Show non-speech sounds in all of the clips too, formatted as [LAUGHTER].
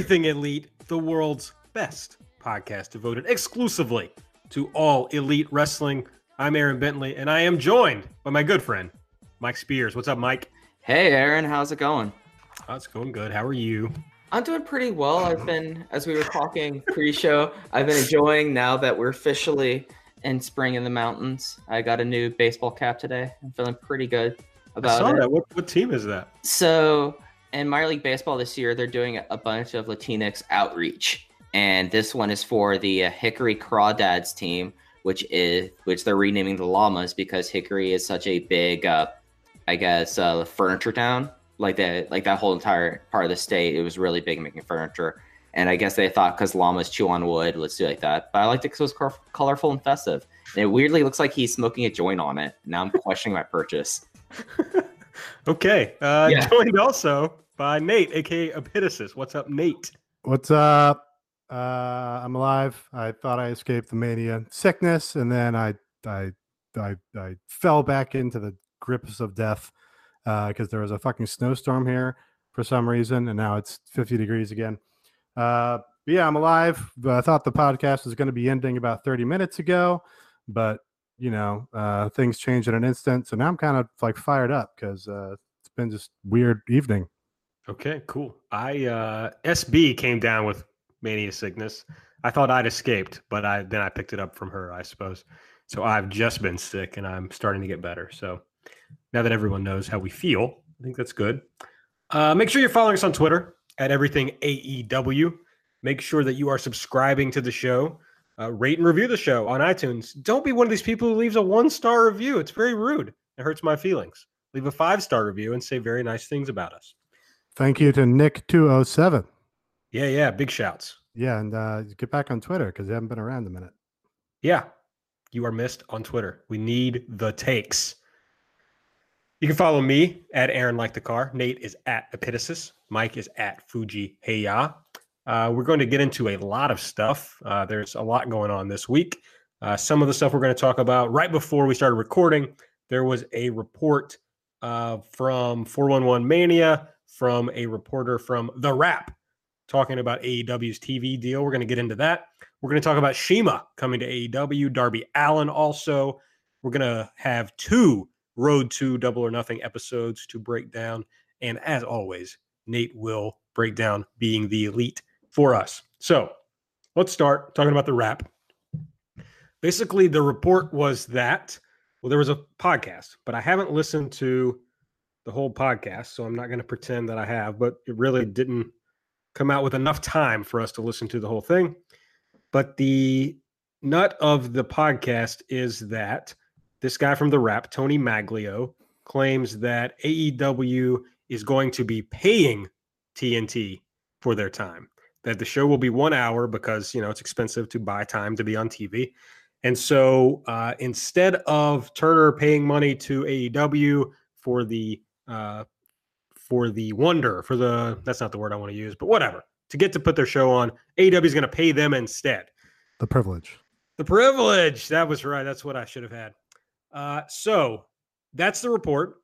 Everything Elite, the world's best podcast devoted exclusively to all elite wrestling. I'm Aaron Bentley, and I am joined by my good friend, Mike Spears. What's up, Mike? Hey, Aaron, how's it going? Oh, it's going good. How are you? I'm doing pretty well. I've uh-huh. been, as we were talking pre-show, I've been enjoying now that we're officially in spring in the mountains. I got a new baseball cap today. I'm feeling pretty good I about saw it. that. What, what team is that? So, in minor league baseball this year, they're doing a bunch of Latinx outreach, and this one is for the uh, Hickory Crawdads team, which is which they're renaming the Llamas because Hickory is such a big, uh, I guess, uh, furniture town. Like that, like that whole entire part of the state, it was really big making furniture. And I guess they thought because llamas chew on wood, let's do like that. But I liked it because it was cor- colorful and festive. And it weirdly looks like he's smoking a joint on it. Now I'm questioning my purchase. [LAUGHS] Okay. Uh, Yeah. Joined also by Nate, aka Epitasis. What's up, Nate? What's up? Uh, I'm alive. I thought I escaped the mania sickness, and then I I I, I fell back into the grips of death because there was a fucking snowstorm here for some reason, and now it's 50 degrees again. Uh, yeah, I'm alive. I thought the podcast was going to be ending about 30 minutes ago, but you know, uh, things change in an instant. So now I'm kind of like fired up because uh, it's been just weird evening. Okay, cool. I uh SB came down with mania sickness. I thought I'd escaped, but I then I picked it up from her, I suppose. So I've just been sick and I'm starting to get better. So now that everyone knows how we feel, I think that's good. Uh, make sure you're following us on Twitter at everything AEW. Make sure that you are subscribing to the show. Uh, rate and review the show on iTunes. Don't be one of these people who leaves a one star review. It's very rude. It hurts my feelings. Leave a five star review and say very nice things about us. Thank you to Nick207. Yeah, yeah, big shouts. Yeah, and uh, get back on Twitter because you haven't been around a minute. Yeah, you are missed on Twitter. We need the takes. You can follow me at Aaron Like the Car. Nate is at Epitasis. Mike is at Fuji Heya. Uh, we're going to get into a lot of stuff. Uh, there's a lot going on this week. Uh, some of the stuff we're going to talk about right before we started recording, there was a report uh, from 411 Mania from a reporter from The Wrap talking about AEW's TV deal. We're going to get into that. We're going to talk about CIMA coming to AEW, Darby Allin also. We're going to have two Road to Double or Nothing episodes to break down. And as always, Nate will break down being the elite for us. So let's start talking about the wrap. Basically, the report was that, well, there was a podcast, but I haven't listened to the whole podcast. So I'm not going to pretend that I have, but it really didn't come out with enough time for us to listen to the whole thing. But the nut of the podcast is that this guy from the Wrap, Tony Maglio, claims that AEW is going to be paying TNT for their time. That the show will be one hour because you know it's expensive to buy time to be on TV. And so uh, instead of Turner paying money to AEW for the uh, for the wonder for the that's not the word I want to use, but whatever to get to put their show on, AEW is going to pay them instead. The privilege. The privilege. That was right. That's what I should have had. Uh, so that's the report.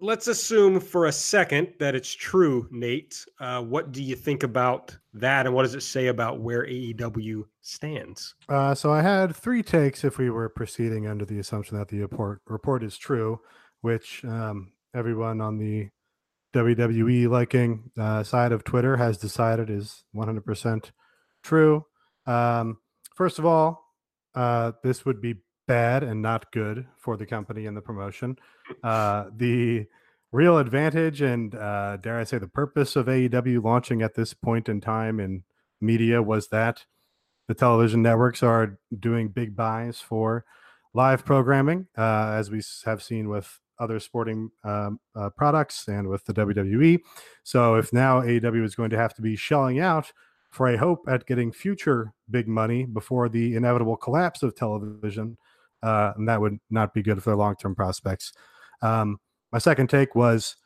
Let's assume for a second that it's true, Nate. Uh, what do you think about that, and what does it say about where AEW stands? Uh, so I had three takes if we were proceeding under the assumption that the report report is true, which um, everyone on the WWE liking uh, side of Twitter has decided is 100% true. Um, first of all, uh, this would be bad and not good for the company and the promotion. Uh, the real advantage and uh, dare I say the purpose of AEW launching at this point in time in media was that the television networks are doing big buys for live programming, uh, as we have seen with other sporting um, uh, products and with the WWE. So if now AEW is going to have to be shelling out for a hope at getting future big money before the inevitable collapse of television, uh, and that would not be good for their long term prospects. Um, my second take was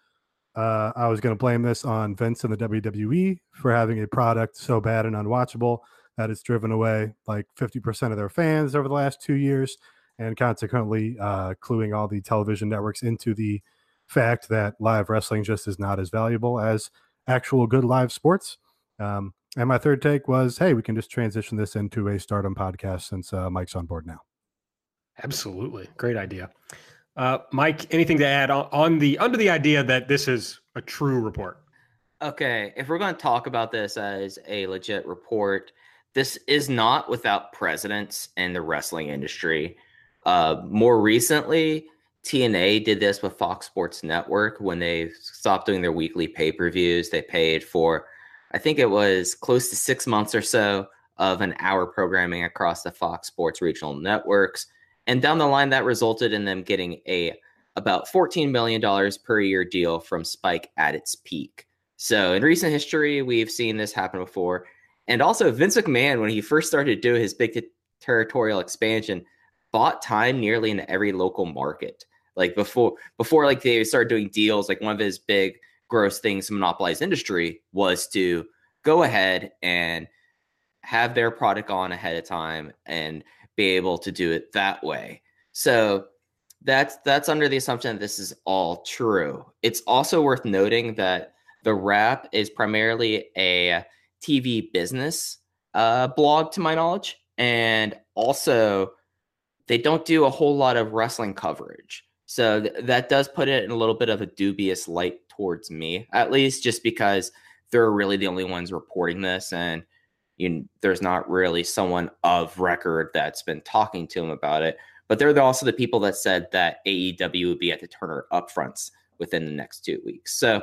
uh, I was going to blame this on Vince and the WWE for having a product so bad and unwatchable that it's driven away like 50% of their fans over the last two years and consequently uh, cluing all the television networks into the fact that live wrestling just is not as valuable as actual good live sports. Um, and my third take was, hey, we can just transition this into a Stardom podcast since uh, Mike's on board now. Absolutely, great idea, uh, Mike. Anything to add on, the under the idea that this is a true report? Okay, if we're going to talk about this as a legit report, this is not without precedence in the wrestling industry. Uh, more recently, TNA did this with Fox Sports Network when they stopped doing their weekly pay per views. They paid for, I think it was close to six months or so of an hour programming across the Fox Sports regional networks. And down the line, that resulted in them getting a about $14 million per year deal from Spike at its peak. So in recent history, we've seen this happen before. And also, Vince McMahon, when he first started to do his big t- territorial expansion, bought time nearly in every local market. Like before, before like they started doing deals, like one of his big gross things to monopolize industry was to go ahead and have their product on ahead of time and be able to do it that way. So that's that's under the assumption that this is all true. It's also worth noting that the Wrap is primarily a TV business uh, blog, to my knowledge, and also they don't do a whole lot of wrestling coverage. So th- that does put it in a little bit of a dubious light towards me, at least, just because they're really the only ones reporting this, and you, there's not really someone of record that's been talking to him about it. But they're also the people that said that AEW would be at the Turner upfronts within the next two weeks. So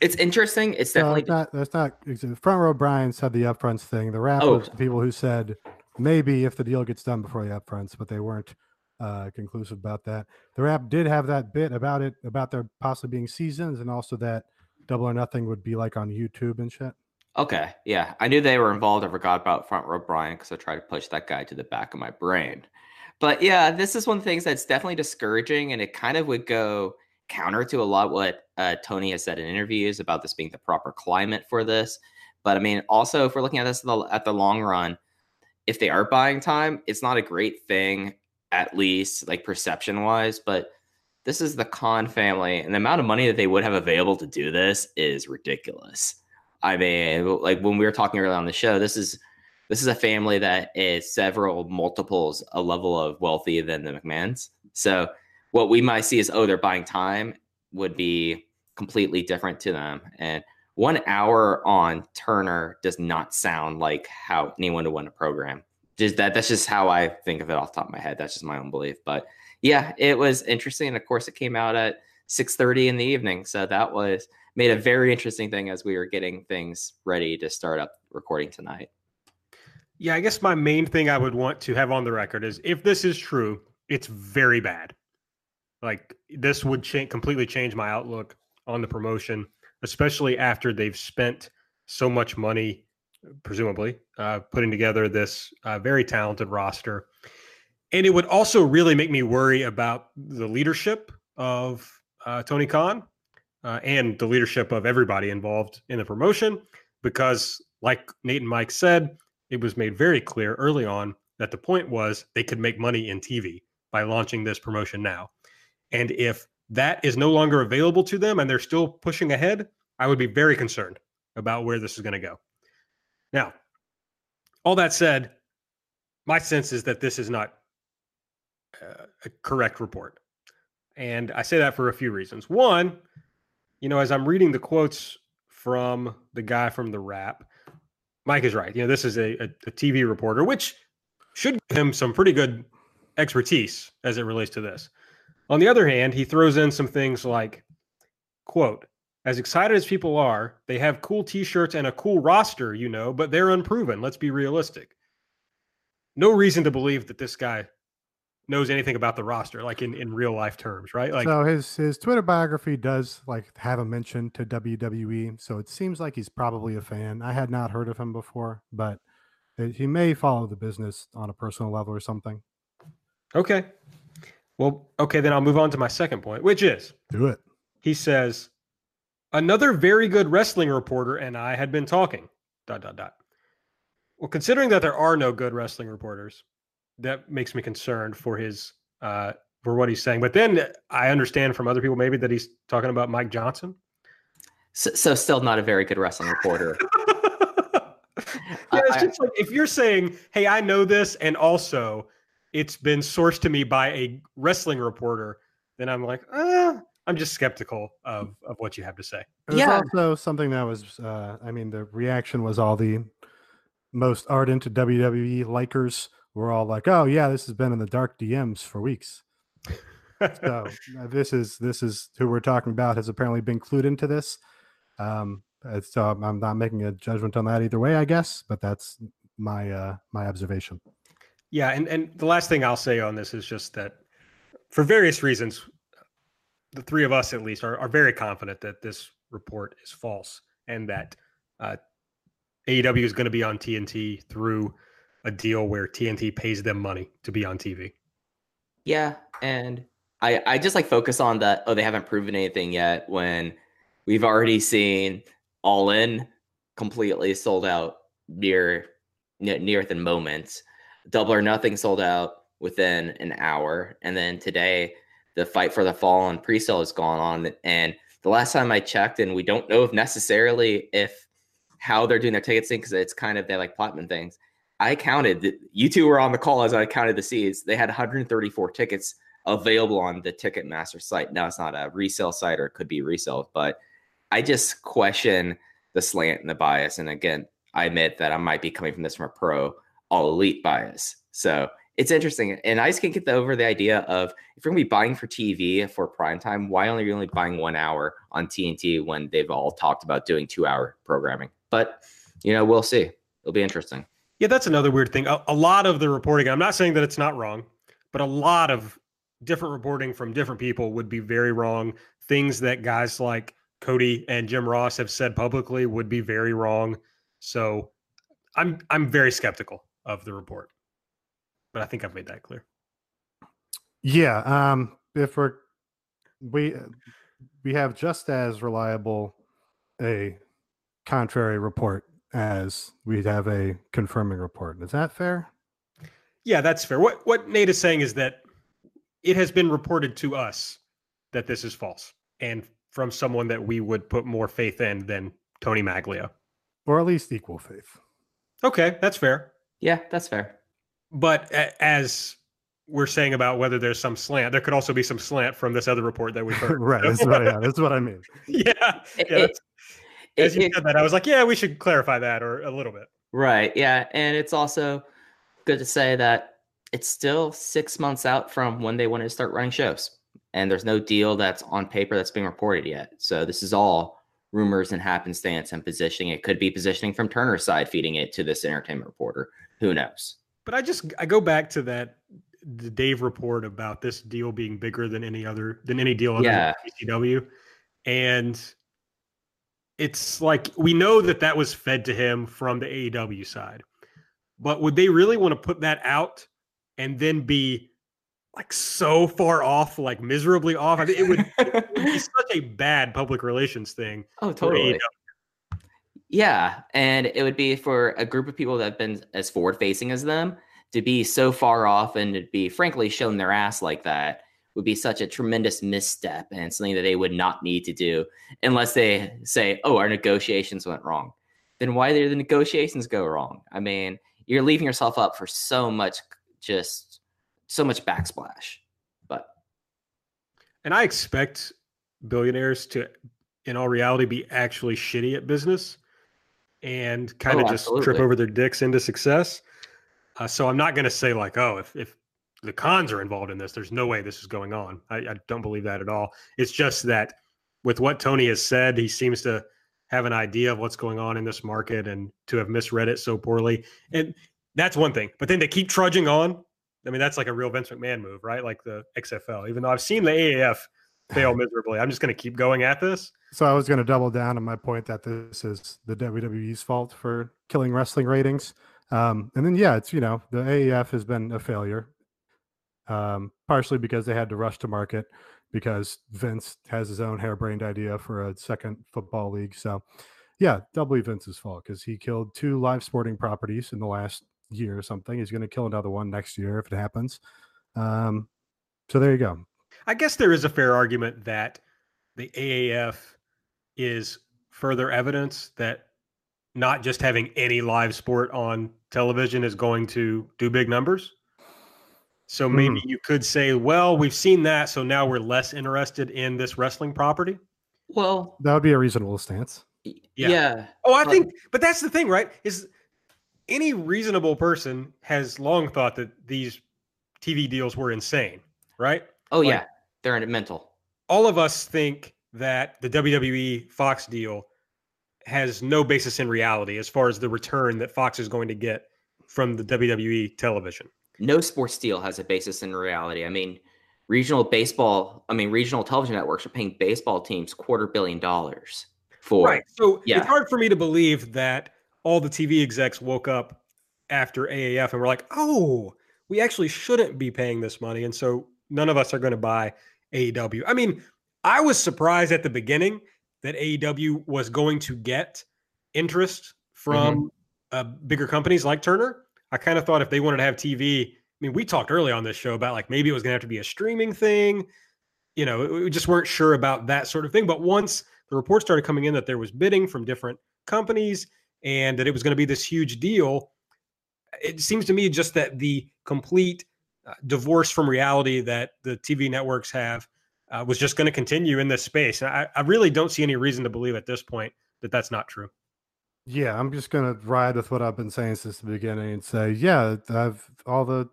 it's interesting. It's definitely no, not, that's not front row. Brian said the upfronts thing. The Wrap oh. people who said maybe if the deal gets done before the upfronts, but they weren't uh, conclusive about that. The Wrap did have that bit about it, about there possibly being seasons, and also that Double or Nothing would be like on YouTube and shit. Okay, yeah, I knew they were involved. I forgot about Front Row Brian because I tried to push that guy to the back of my brain. But yeah, this is one of the things that's definitely discouraging, and it kind of would go counter to a lot what uh, Tony has said in interviews about this being the proper climate for this. But I mean, also if we're looking at this at the, at the long run, if they are buying time, it's not a great thing, at least like perception wise. But this is the Khan family, and the amount of money that they would have available to do this is ridiculous. I mean, like when we were talking earlier on the show, this is this is a family that is several multiples a level of wealthy than the McMahons. So what we might see is, oh, they're buying time would be completely different to them. And one hour on Turner does not sound like how anyone would want to program. Just that that's just how I think of it off top of my head. That's just my own belief. But yeah, it was interesting. And of course it came out at 6:30 in the evening. So that was made a very interesting thing as we were getting things ready to start up recording tonight. Yeah, I guess my main thing I would want to have on the record is if this is true, it's very bad. Like this would change completely change my outlook on the promotion especially after they've spent so much money, presumably, uh, putting together this uh, very talented roster. And it would also really make me worry about the leadership of uh, Tony Khan uh, and the leadership of everybody involved in the promotion, because, like Nate and Mike said, it was made very clear early on that the point was they could make money in TV by launching this promotion now. And if that is no longer available to them and they're still pushing ahead, I would be very concerned about where this is going to go. Now, all that said, my sense is that this is not uh, a correct report. And I say that for a few reasons. One, you know, as I'm reading the quotes from the guy from the Wrap, Mike is right. You know, this is a, a, a TV reporter, which should give him some pretty good expertise as it relates to this. On the other hand, he throws in some things like, quote, as excited as people are, they have cool t-shirts and a cool roster, you know, but they're unproven. Let's be realistic. No reason to believe that this guy knows anything about the roster, like in, in real life terms, right? Like so his his Twitter biography does like have a mention to WWE, so it seems like he's probably a fan. I had not heard of him before, but he may follow the business on a personal level or something. Okay. Well, okay, then I'll move on to my second point, which is do it. He says, another very good wrestling reporter and I had been talking. Dot dot dot. Well, considering that there are no good wrestling reporters, that makes me concerned for his uh for what he's saying. But then I understand from other people maybe that he's talking about Mike Johnson. So, so still not a very good wrestling reporter. [LAUGHS] yeah, it's just like if you're saying, "Hey, I know this," and also it's been sourced to me by a wrestling reporter, then I'm like, uh, I'm just skeptical of of what you have to say. It yeah. also something that was, uh, I mean, the reaction was all the most ardent WWE likers were all like, "Oh yeah, this has been in the dark DMs for weeks." so [LAUGHS] uh, this is this is who we're talking about has apparently been clued into this. Um, so I'm not making a judgment on that either way, I guess, but that's my uh, my observation. Yeah, and and the last thing I'll say on this is just that for various reasons, the three of us at least are, are very confident that this report is false and that uh, AEW is going to be on TNT through a deal where TNT pays them money to be on TV. Yeah, and I I just like focus on that. Oh, they haven't proven anything yet. When we've already seen all in completely sold out near near within moments. Double or nothing sold out within an hour, and then today the fight for the fall and pre-sale has gone on. And the last time I checked, and we don't know if necessarily if how they're doing their tickets thing because it's kind of they like platinum things. I counted that you two were on the call as I counted the seats. They had 134 tickets available on the Ticketmaster site. Now it's not a resale site or it could be resale, but I just question the slant and the bias. And again, I admit that I might be coming from this from a pro all elite bias. So it's interesting. And I just can't get over the idea of if you're gonna be buying for TV for prime time, why only are you only buying one hour on TNT when they've all talked about doing two hour programming? But you know, we'll see. It'll be interesting. Yeah, that's another weird thing. A, a lot of the reporting, I'm not saying that it's not wrong, but a lot of different reporting from different people would be very wrong. Things that guys like Cody and Jim Ross have said publicly would be very wrong. So I'm I'm very skeptical of the report. But I think I've made that clear. Yeah, um if we're we we have just as reliable a contrary report as we'd have a confirming report. Is that fair? Yeah, that's fair. What what Nate is saying is that it has been reported to us that this is false. And from someone that we would put more faith in than Tony Maglio. Or at least equal faith. Okay, that's fair. Yeah, that's fair. But as we're saying about whether there's some slant, there could also be some slant from this other report that we've heard. [LAUGHS] right. That's what, yeah, that's what I mean. yeah. [LAUGHS] yeah it, as it, you [LAUGHS] said that, I was like, yeah, we should clarify that or a little bit. Right. Yeah. And it's also good to say that it's still six months out from when they want to start running shows and there's no deal that's on paper that's being reported yet. So this is all rumors and happenstance and positioning. It could be positioning from Turner's side, feeding it to this entertainment reporter. Who knows? But I just I go back to that the Dave report about this deal being bigger than any other than any deal other yeah. ECW, and it's like we know that that was fed to him from the AEW side, but would they really want to put that out and then be like so far off, like miserably off. I think it would, it would be [LAUGHS] such a bad public relations thing. Oh, totally. Yeah, and it would be for a group of people that have been as forward facing as them to be so far off and to be frankly shown their ass like that would be such a tremendous misstep and something that they would not need to do unless they say, "Oh, our negotiations went wrong." Then why did the negotiations go wrong? I mean, you're leaving yourself up for so much just so much backsplash. But and I expect billionaires to, in all reality, be actually shitty at business and kind of oh, just absolutely. trip over their dicks into success. Uh, so I'm not going to say like, oh, if if the Khans are involved in this. There's no way this is going on. I, I don't believe that at all. It's just that with what Tony has said, he seems to have an idea of what's going on in this market and to have misread it so poorly. And that's one thing. But then to keep trudging on, I mean, that's like a real Vince McMahon move, right? Like the XFL. Even though I've seen the AAF fail [LAUGHS] miserably, I'm just going to keep going at this. So I was going to double down on my point that this is the WWE's fault for killing wrestling ratings. Um, and then, yeah, it's, you know, the AAF has been a failure, um, partially because they had to rush to market because Vince has his own harebrained idea for a second football league. So, yeah, doubly Vince's fault because he killed two live sporting properties in the last year or something. He's going to kill another one next year if it happens. Um, so there you go. I guess there is a fair argument that the AAF is further evidence that not just having any live sport on television is going to do big numbers. So maybe mm. you could say, well, we've seen that, so now we're less interested in this wrestling property. Well, that would be a reasonable stance. Yeah. yeah. Oh, I think, but that's the thing, right? Is any reasonable person has long thought that these TV deals were insane, right? Oh like, yeah, they're in mental. All of us think that the WWE Fox deal has no basis in reality as far as the return that Fox is going to get from the WWE television. No sports deal has a basis in reality. I mean, regional baseball, I mean, regional television networks are paying baseball teams quarter billion dollars for. Right. So yeah. it's hard for me to believe that all the TV execs woke up after AAF and were like, oh, we actually shouldn't be paying this money. And so none of us are going to buy AEW. I mean, I was surprised at the beginning that AEW was going to get interest from mm-hmm. uh, bigger companies like Turner. I kind of thought if they wanted to have TV, I mean, we talked early on this show about like maybe it was going to have to be a streaming thing. You know, we just weren't sure about that sort of thing. But once the reports started coming in that there was bidding from different companies and that it was going to be this huge deal, it seems to me just that the complete uh, divorce from reality that the TV networks have uh, was just going to continue in this space. I, I really don't see any reason to believe at this point that that's not true. Yeah, I'm just to ride with what I've been saying since the beginning and say, yeah, I've all the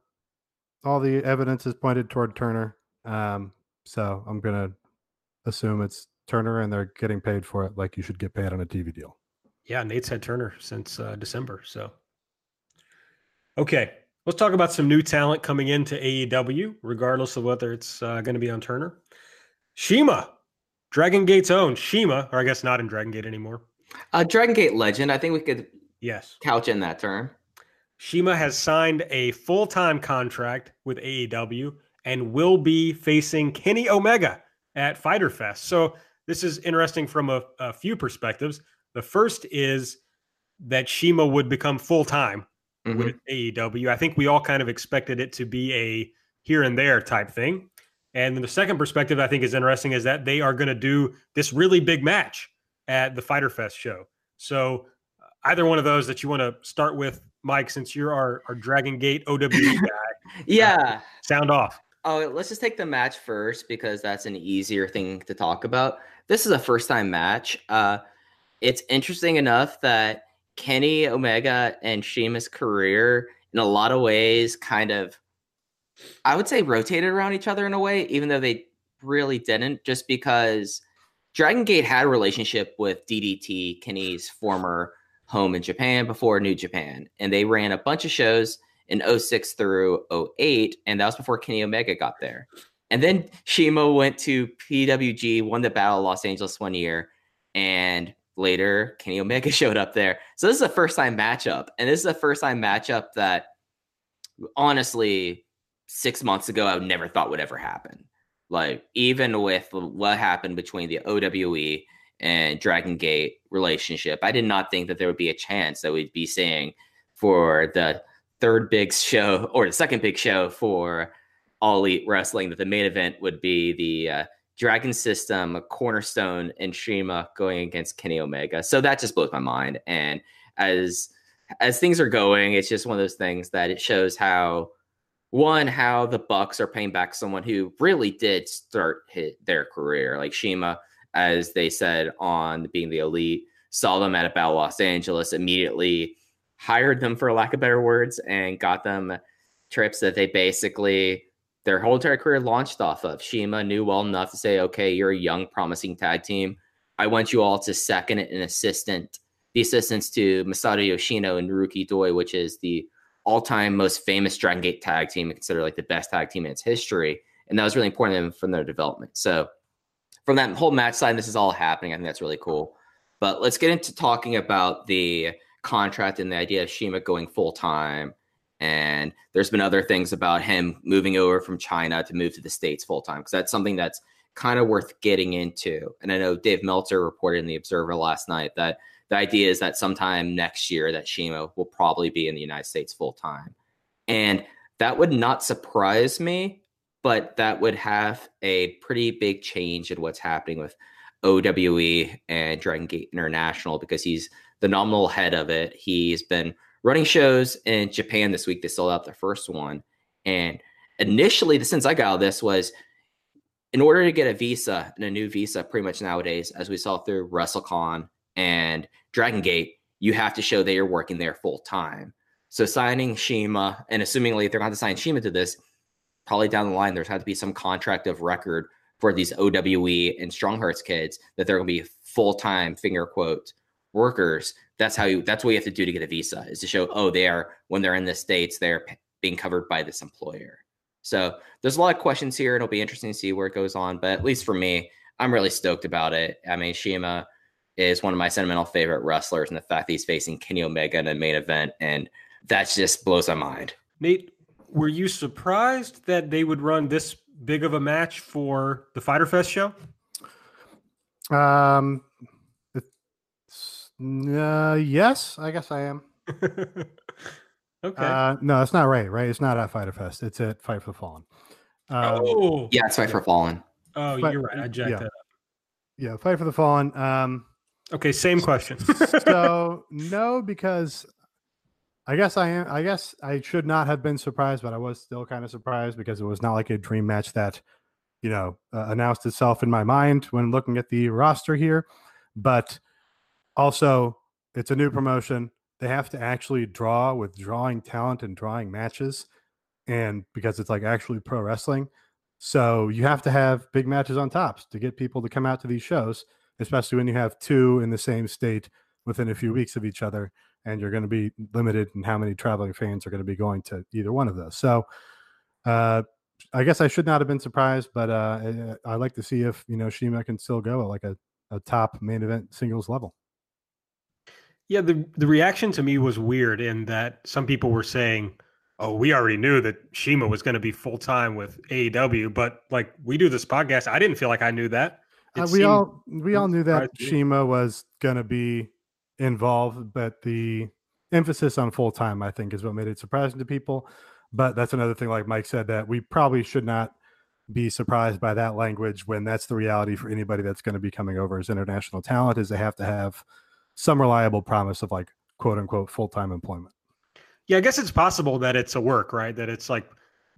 all the evidence is pointed toward Turner. Um, so I'm to assume it's Turner and they're getting paid for it like you should get paid on a TV deal. Yeah, Nate's had Turner since uh, December. So, okay, let's talk about some new talent coming into AEW, regardless of whether it's uh, going to be on Turner. CIMA, Dragon Gate's own CIMA, or I guess not in Dragon Gate anymore. Uh, Dragon Gate legend. I think we could yes couch in that term. CIMA has signed a full time contract with AEW and will be facing Kenny Omega at Fyter Fest. So this is interesting from a, a few perspectives. The first is that CIMA would become full time mm-hmm. with AEW. I think we all kind of expected it to be a here and there type thing. And then the second perspective I think is interesting is that they are going to do this really big match at the Fyter Fest show. So uh, either one of those that you want to start with, Mike, since you're our, our Dragon Gate OWE [LAUGHS] guy. yeah. Uh, sound off. Oh, let's just take the match first because that's an easier thing to talk about. This is a first time match. Uh, it's interesting enough that Kenny Omega and CIMA's career, in a lot of ways, kind of I would say rotated around each other in a way, even though they really didn't, just because Dragon Gate had a relationship with DDT, Kenny's former home in Japan before New Japan. And they ran a bunch of shows in 06 through 08. And that was before Kenny Omega got there. And then CIMA went to PWG, won the Battle of Los Angeles one year. And later, Kenny Omega [LAUGHS] showed up there. So this is a first time matchup. And this is a first time matchup that honestly six months ago, I never thought would ever happen. Like, even with what happened between the OWE and Dragon Gate relationship, I did not think that there would be a chance that we'd be seeing for the third big [LAUGHS] show or the second big show for All Elite Wrestling that the main event would be the uh, Dragon System, Cornerstone, and CIMA going against Kenny Omega. So that just blows my mind. And as as things are going, it's just one of those things that it shows how one how the bucks are paying back someone who really did start their career like CIMA as they said on being the elite saw them at about los angeles immediately hired them for lack of better words and got them trips that they basically their whole entire career launched off of. CIMA knew well enough to say, okay, you're a young, promising tag team. I want you all to second and assistant, the assistants to Masato Yoshino and Naruki Doi, which is the all-time most famous Dragon Gate tag team considered like the best tag team in its history. And that was really important from their development. So from that whole match side, this is all happening. I think that's really cool. But let's get into talking about the contract and the idea of CIMA going full time. And there's been other things about him moving over from China to move to the States full time because that's something that's kind of worth getting into. And I know Dave Meltzer reported in the Observer last night that the idea is that sometime next year that CIMA will probably be in the United States full time. And that would not surprise me, but that would have a pretty big change in what's happening with OWE and Dragon Gate International because he's the nominal head of it. He's been running shows in Japan this week. They sold out the first one. And initially, the sense I got of this was in order to get a visa and a new visa, pretty much nowadays, as we saw through WrestleCon and Dragon Gate, you have to show that you're working there full time. So signing CIMA and assuming like they're going to sign CIMA to this, probably down the line, there's had to be some contract of record for these OWE and Strong Hearts kids that they're going to be full time finger quote workers. That's how you. That's what you have to do to get a visa is to show oh they are when they're in the states they're being covered by this employer. So there's a lot of questions here. It'll be interesting to see where it goes on. But at least for me, I'm really stoked about it. I mean, CIMA is one of my sentimental favorite wrestlers, and the fact that he's facing Kenny Omega in a main event, and that just blows my mind. Nate, were you surprised that they would run this big of a match for the Fyter Fest show? Um, uh, yes, I guess I am. [LAUGHS] okay. Uh, no, it's not right. Right, it's not at Fyter Fest. It's at Fight for the Fallen. Um, oh, yeah, it's Fight for Fallen. Oh, But- you're right. I jacked yeah. that up. Yeah, Fight for the Fallen. Um, Okay, same question. [LAUGHS] so [LAUGHS] no, because I guess I am. I guess I should not have been surprised, but I was still kind of surprised because it was not like a dream match that, you know, uh, announced itself in my mind when looking at the roster here. But also, it's a new promotion. They have to actually draw with drawing talent and drawing matches, and because it's like actually pro wrestling, so you have to have big matches on tops to get people to come out to these shows especially when you have two in the same state within a few weeks of each other and you're going to be limited in how many traveling fans are going to be going to either one of those. So uh i guess i should not have been surprised but uh i, I like to see if you know CIMA can still go at like a, a top main event singles level. Yeah, the the reaction to me was weird in that some people were saying, "Oh, we already knew that CIMA was going to be full time with AEW," but like we do this podcast, I didn't feel like I knew that. It Uh, we all we all knew that surprised CIMA was going to be involved but the emphasis on full time i think is what made it surprising to people but that's another thing like mike said that we probably should not be surprised by that language when that's the reality for anybody that's going to be coming over as international talent is they have to have some reliable promise of like quote unquote full-time employment Yeah, I guess it's possible that it's a work, right? That it's like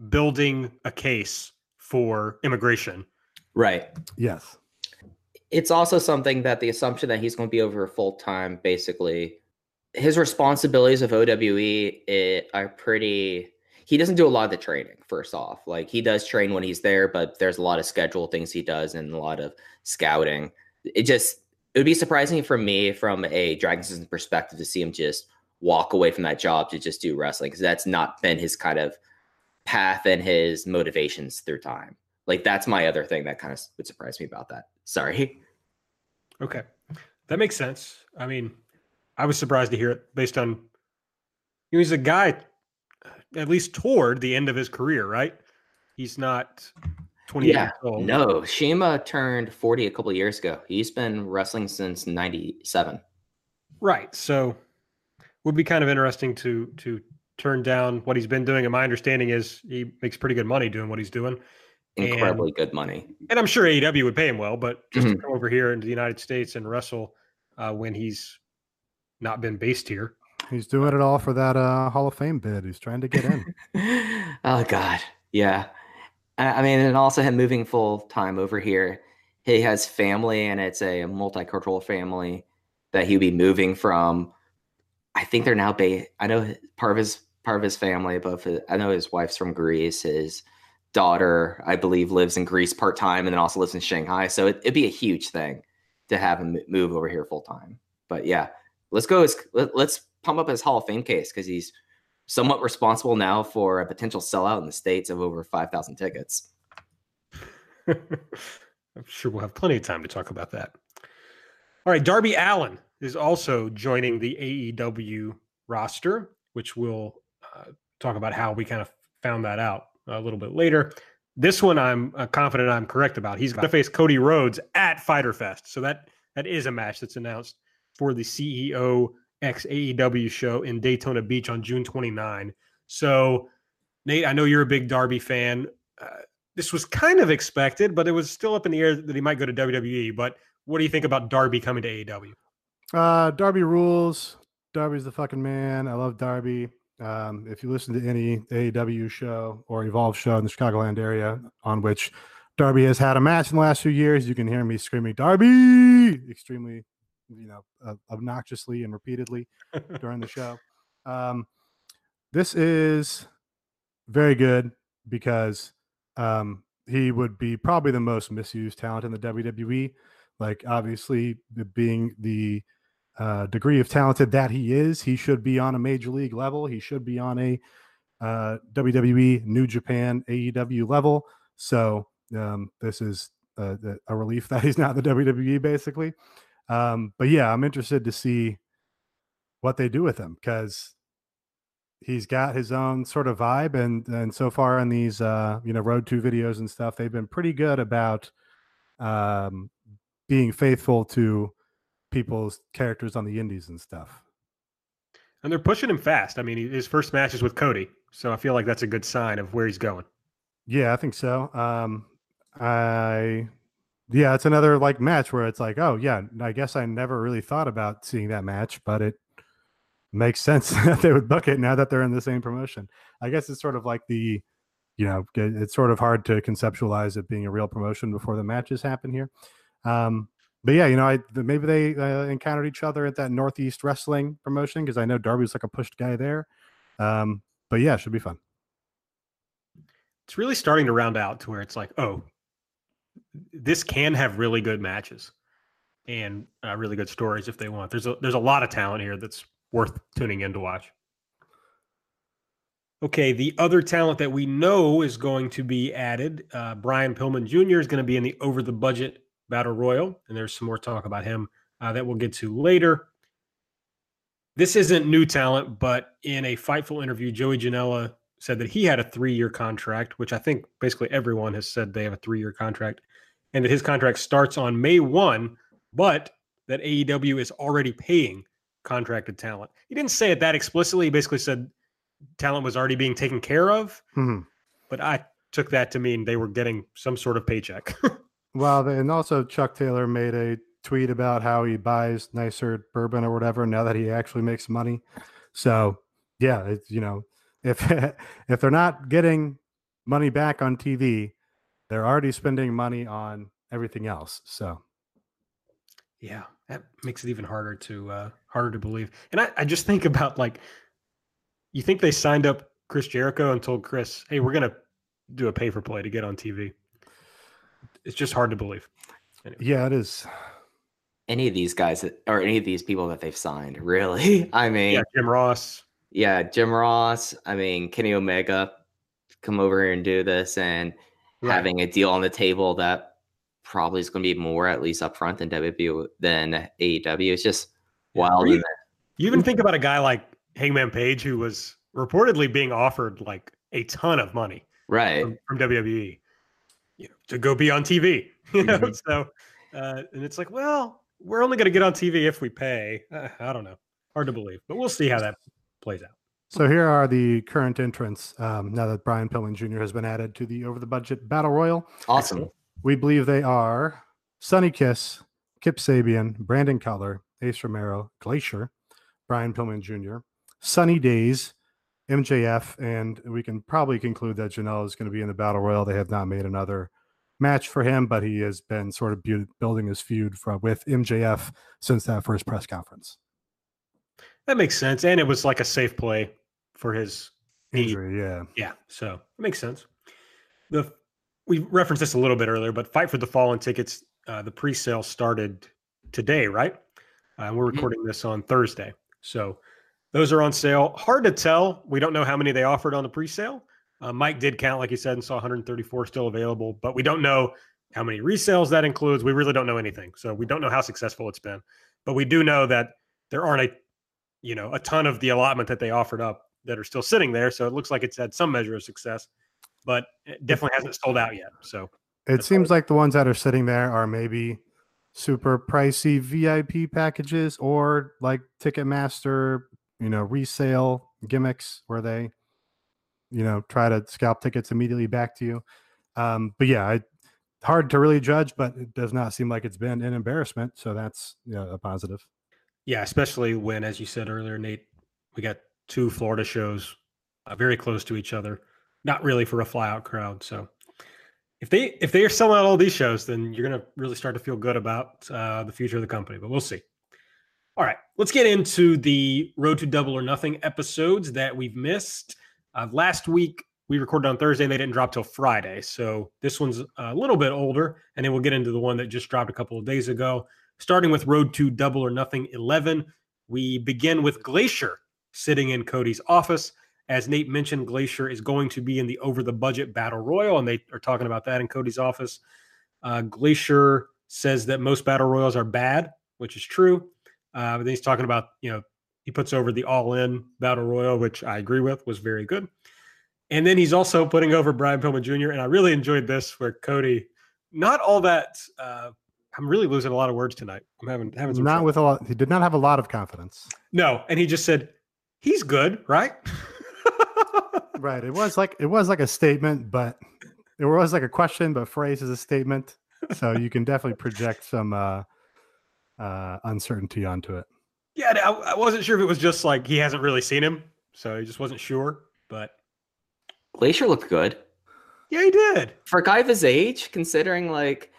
building a case for immigration. Right. yes It's also something that the assumption that he's going to be over full time, basically, his responsibilities of OWE it, eh, are pretty. He doesn't do a lot of the training. First off, like he does train when he's there, but there's a lot of schedule things he does and a lot of scouting. It just it would be surprising for me from a Dragon Season perspective to see him just walk away from that job to just do wrestling because that's not been his kind of path and his motivations through time. Like that's my other thing that kind of would surprise me about that. Sorry. [LAUGHS] Okay, that makes sense. I mean, I was surprised to hear it based on you know, he's a guy uh, at least toward the end of his career, right? He's not 20 Yeah. No, CIMA turned 40 a couple of years ago. He's been wrestling since 97. Right. So would be kind of interesting to to turn down what he's been doing. And my understanding is he makes pretty good money doing what he's doing. Incredibly good money. And I'm sure AEW would pay him well, but just Mm-hmm. to come over here into the United States and wrestle uh, when he's not been based here. he's doing it all for that uh hall of fame bid he's trying to get in [LAUGHS] oh God, yeah. I I mean, and also him moving full time over here. He has family, and it's a multicultural family that he'll be moving from. I think they're now based. I know part of his part of his family, but for, I know his wife's from Greece. His daughter, I believe, lives in Greece part time and then also lives in Shanghai. So it, would be a huge thing to have him move over here full time. But yeah, let's go. Let, let's pump up his Hall of Fame case because he's somewhat responsible now for a potential sellout in the states of over five thousand tickets. [LAUGHS] I'm sure we'll have plenty of time to talk about that. All right, Darby Allen is also joining the AEW roster, which we'll uh, talk about how we kind of found that out a little bit later. This one, I'm uh, confident I'm correct about. He's going to face Cody Rhodes at Fyter Fest, so that that is a match that's announced for the CEO X AEW show in Daytona Beach on June 29. So, Nate, I know you're a big Darby fan. Uh, this was kind of expected, but it was still up in the air that he might go to WWE. But what do you think about Darby coming to AEW? Uh, Darby rules. Darby's the fucking man. I love Darby. Um, if you listen to any AEW show or Evolve show in the Chicagoland area on which Darby has had a match in the last few years, you can hear me screaming Darby extremely, you know, uh, obnoxiously and repeatedly [LAUGHS] during the show. Um, this is very good because um, he would be probably the most misused talent in the WWE. Like obviously, being the uh, degree of talented that he is, he should be on a major league level. He should be on a uh, WWE, New Japan, AEW level. So um, this is a, a, relief [LAUGHS] that he's not the WWE, basically. Um, but yeah, I'm interested to see what they do with him because he's got his own sort of vibe, and and so far in these uh, you know Road to videos and stuff, they've been pretty good about um, being faithful to people's characters on the indies and stuff. And they're pushing him fast. I mean, his first match is with Cody, so I feel like that's a good sign of where he's going. Yeah, I think so. Um, I, yeah, it's another like match where it's like, oh yeah, I guess I never really thought about seeing that match, but it makes sense [LAUGHS] that they would book it now that they're in the same promotion. I guess it's sort of like the, you know, it's sort of hard to conceptualize it being a real promotion before the matches happen here. Um, but yeah, you know, I maybe they uh, encountered each other at that Northeast Wrestling promotion because I know Darby's like a pushed guy there. Um, but yeah, should be fun. It's really starting to round out to where it's like, oh, this can have really good matches and uh, really good stories if they want. There's a there's a lot of talent here that's worth tuning in to watch. Okay, the other talent that we know is going to be added, uh, Brian Pillman Jr. is going to be in the over the budget Battle Royal, and there's some more talk about him uh, that we'll get to later. This isn't new talent, but in a Fightful interview, Joey Janela said that he had a three year contract, which I think basically everyone has said they have a three year contract, and that his contract starts on May 1, but that AEW is already paying contracted talent. He didn't say it that explicitly. He basically said talent was already being taken care of, mm-hmm. but I took that to mean they were getting some sort of paycheck. [LAUGHS] Well, and also Chuck Taylor made a tweet about how he buys nicer bourbon or whatever now that he actually makes money. So yeah, it's you know if [LAUGHS] if they're not getting money back on TV, they're already spending money on everything else. So yeah, that makes it even harder to uh harder to believe. And I, I just think about like you think they signed up Chris Jericho and told Chris, hey, we're gonna do a pay for play to get on TV it's just hard to believe. Anyway. Yeah, it is. Any of these guys that, or any of these people that they've signed, really? [LAUGHS] I mean, yeah, Jim Ross. Yeah, Jim Ross. I mean, Kenny Omega come over here and do this and right. having a deal on the table that probably is going to be more at least upfront than WWE than AEW. It's just wild. You, you even think about a guy like Hangman Page who was reportedly being offered like a ton of money, right, from, from WWE you know, to go be on TV. [LAUGHS] You know, mm-hmm. so uh, and it's like, well, we're only going to get on TV if we pay. Uh, I don't know, hard to believe, but we'll see how that plays out. So here are the current entrants. Um, now that Brian Pillman Jr. has been added to the over the budget battle royal, awesome. We believe they are Sonny Kiss, Kip Sabian, Brandon Cutler, Ace Romero, Glacier, Brian Pillman Jr., Sunny Days, MJF, and we can probably conclude that Janela is going to be in the battle royal. They have not made another match for him, but he has been sort of bu- building his feud for, with MJF since that first press conference. That makes sense, and it was like a safe play for his injury. Yeah, yeah. So it makes sense. the we referenced this a little bit earlier, but Fight for the Fallen tickets, uh, the pre-sale started today, right? Uh, we're Mhm. recording this on Thursday, so those are on sale. Hard to tell. We don't know how many they offered on the pre-sale. Uh, Mike did count, like he said, and saw 134 still available, but we don't know how many resales that includes. We really don't know anything, so we don't know how successful it's been. But we do know that there aren't a, you know, a ton of the allotment that they offered up that are still sitting there. So it looks like it's had some measure of success, but it definitely hasn't sold out yet. So It seems like the ones that are sitting there are maybe super pricey VIP packages or like Ticketmaster, you know, resale gimmicks where they, you know, try to scalp tickets immediately back to you. Um, but yeah, I, hard to really judge, but it does not seem like it's been an embarrassment. So that's yeah, a positive. yeah, especially when, as you said earlier, Nate, we got two Florida shows uh, very close to each other. Not really for a flyout crowd. So if they if they are selling out all these shows, then you're gonna really start to feel good about uh, the future of the company. But we'll see. All right, let's get into the Road to Double or Nothing episodes that we've missed. Uh, last week we recorded on Thursday; and they didn't drop till Friday. So this one's a little bit older, and then we'll get into the one that just dropped a couple of days ago. Starting with Road to Double or Nothing 11, we begin with Glacier sitting in Cody's office. As Nate mentioned, Glacier is going to be in the over the budget battle royal, and they are talking about that in Cody's office. Uh, Glacier says that most battle royals are bad, which is true. Uh, but then he's talking about, you know, he puts over the all in battle royal, which I agree with, was very good. And then he's also putting over Brian Pillman Jr. And I really enjoyed this where Cody, not all that, uh, I'm really losing a lot of words tonight. I'm having having some Not trouble. with a lot. He did not have a lot of confidence. no, and he just said, "He's good, right?" [LAUGHS] Right. It was like it was like a statement, but it was like a question, but phrase is a statement. So you can definitely project some uh, uh, uncertainty onto it. yeah, I, I wasn't sure if it was just like he hasn't really seen him, so he just wasn't sure. But Glacier looked good yeah, he did. for a guy of his age, considering like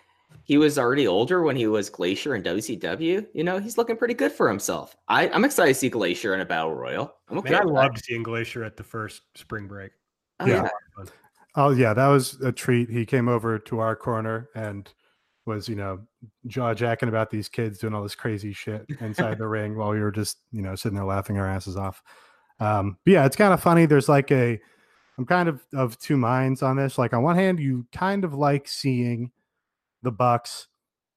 he was already older when he was Glacier in WCW. You know, he's looking pretty good for himself. I, I'm excited to see Glacier in a battle royal. I'm okay. Man, I with that. loved seeing Glacier at the first spring break. Oh, Yeah. yeah. Oh yeah, that was a treat. He came over to our corner and was, you know, jaw jacking about these kids doing all this crazy shit inside the ring while we were just, you know, sitting there laughing our asses off. Um, but yeah, it's kind of funny. There's like a, I'm kind of of two minds on this. Like on one hand, you kind of like seeing the Bucks,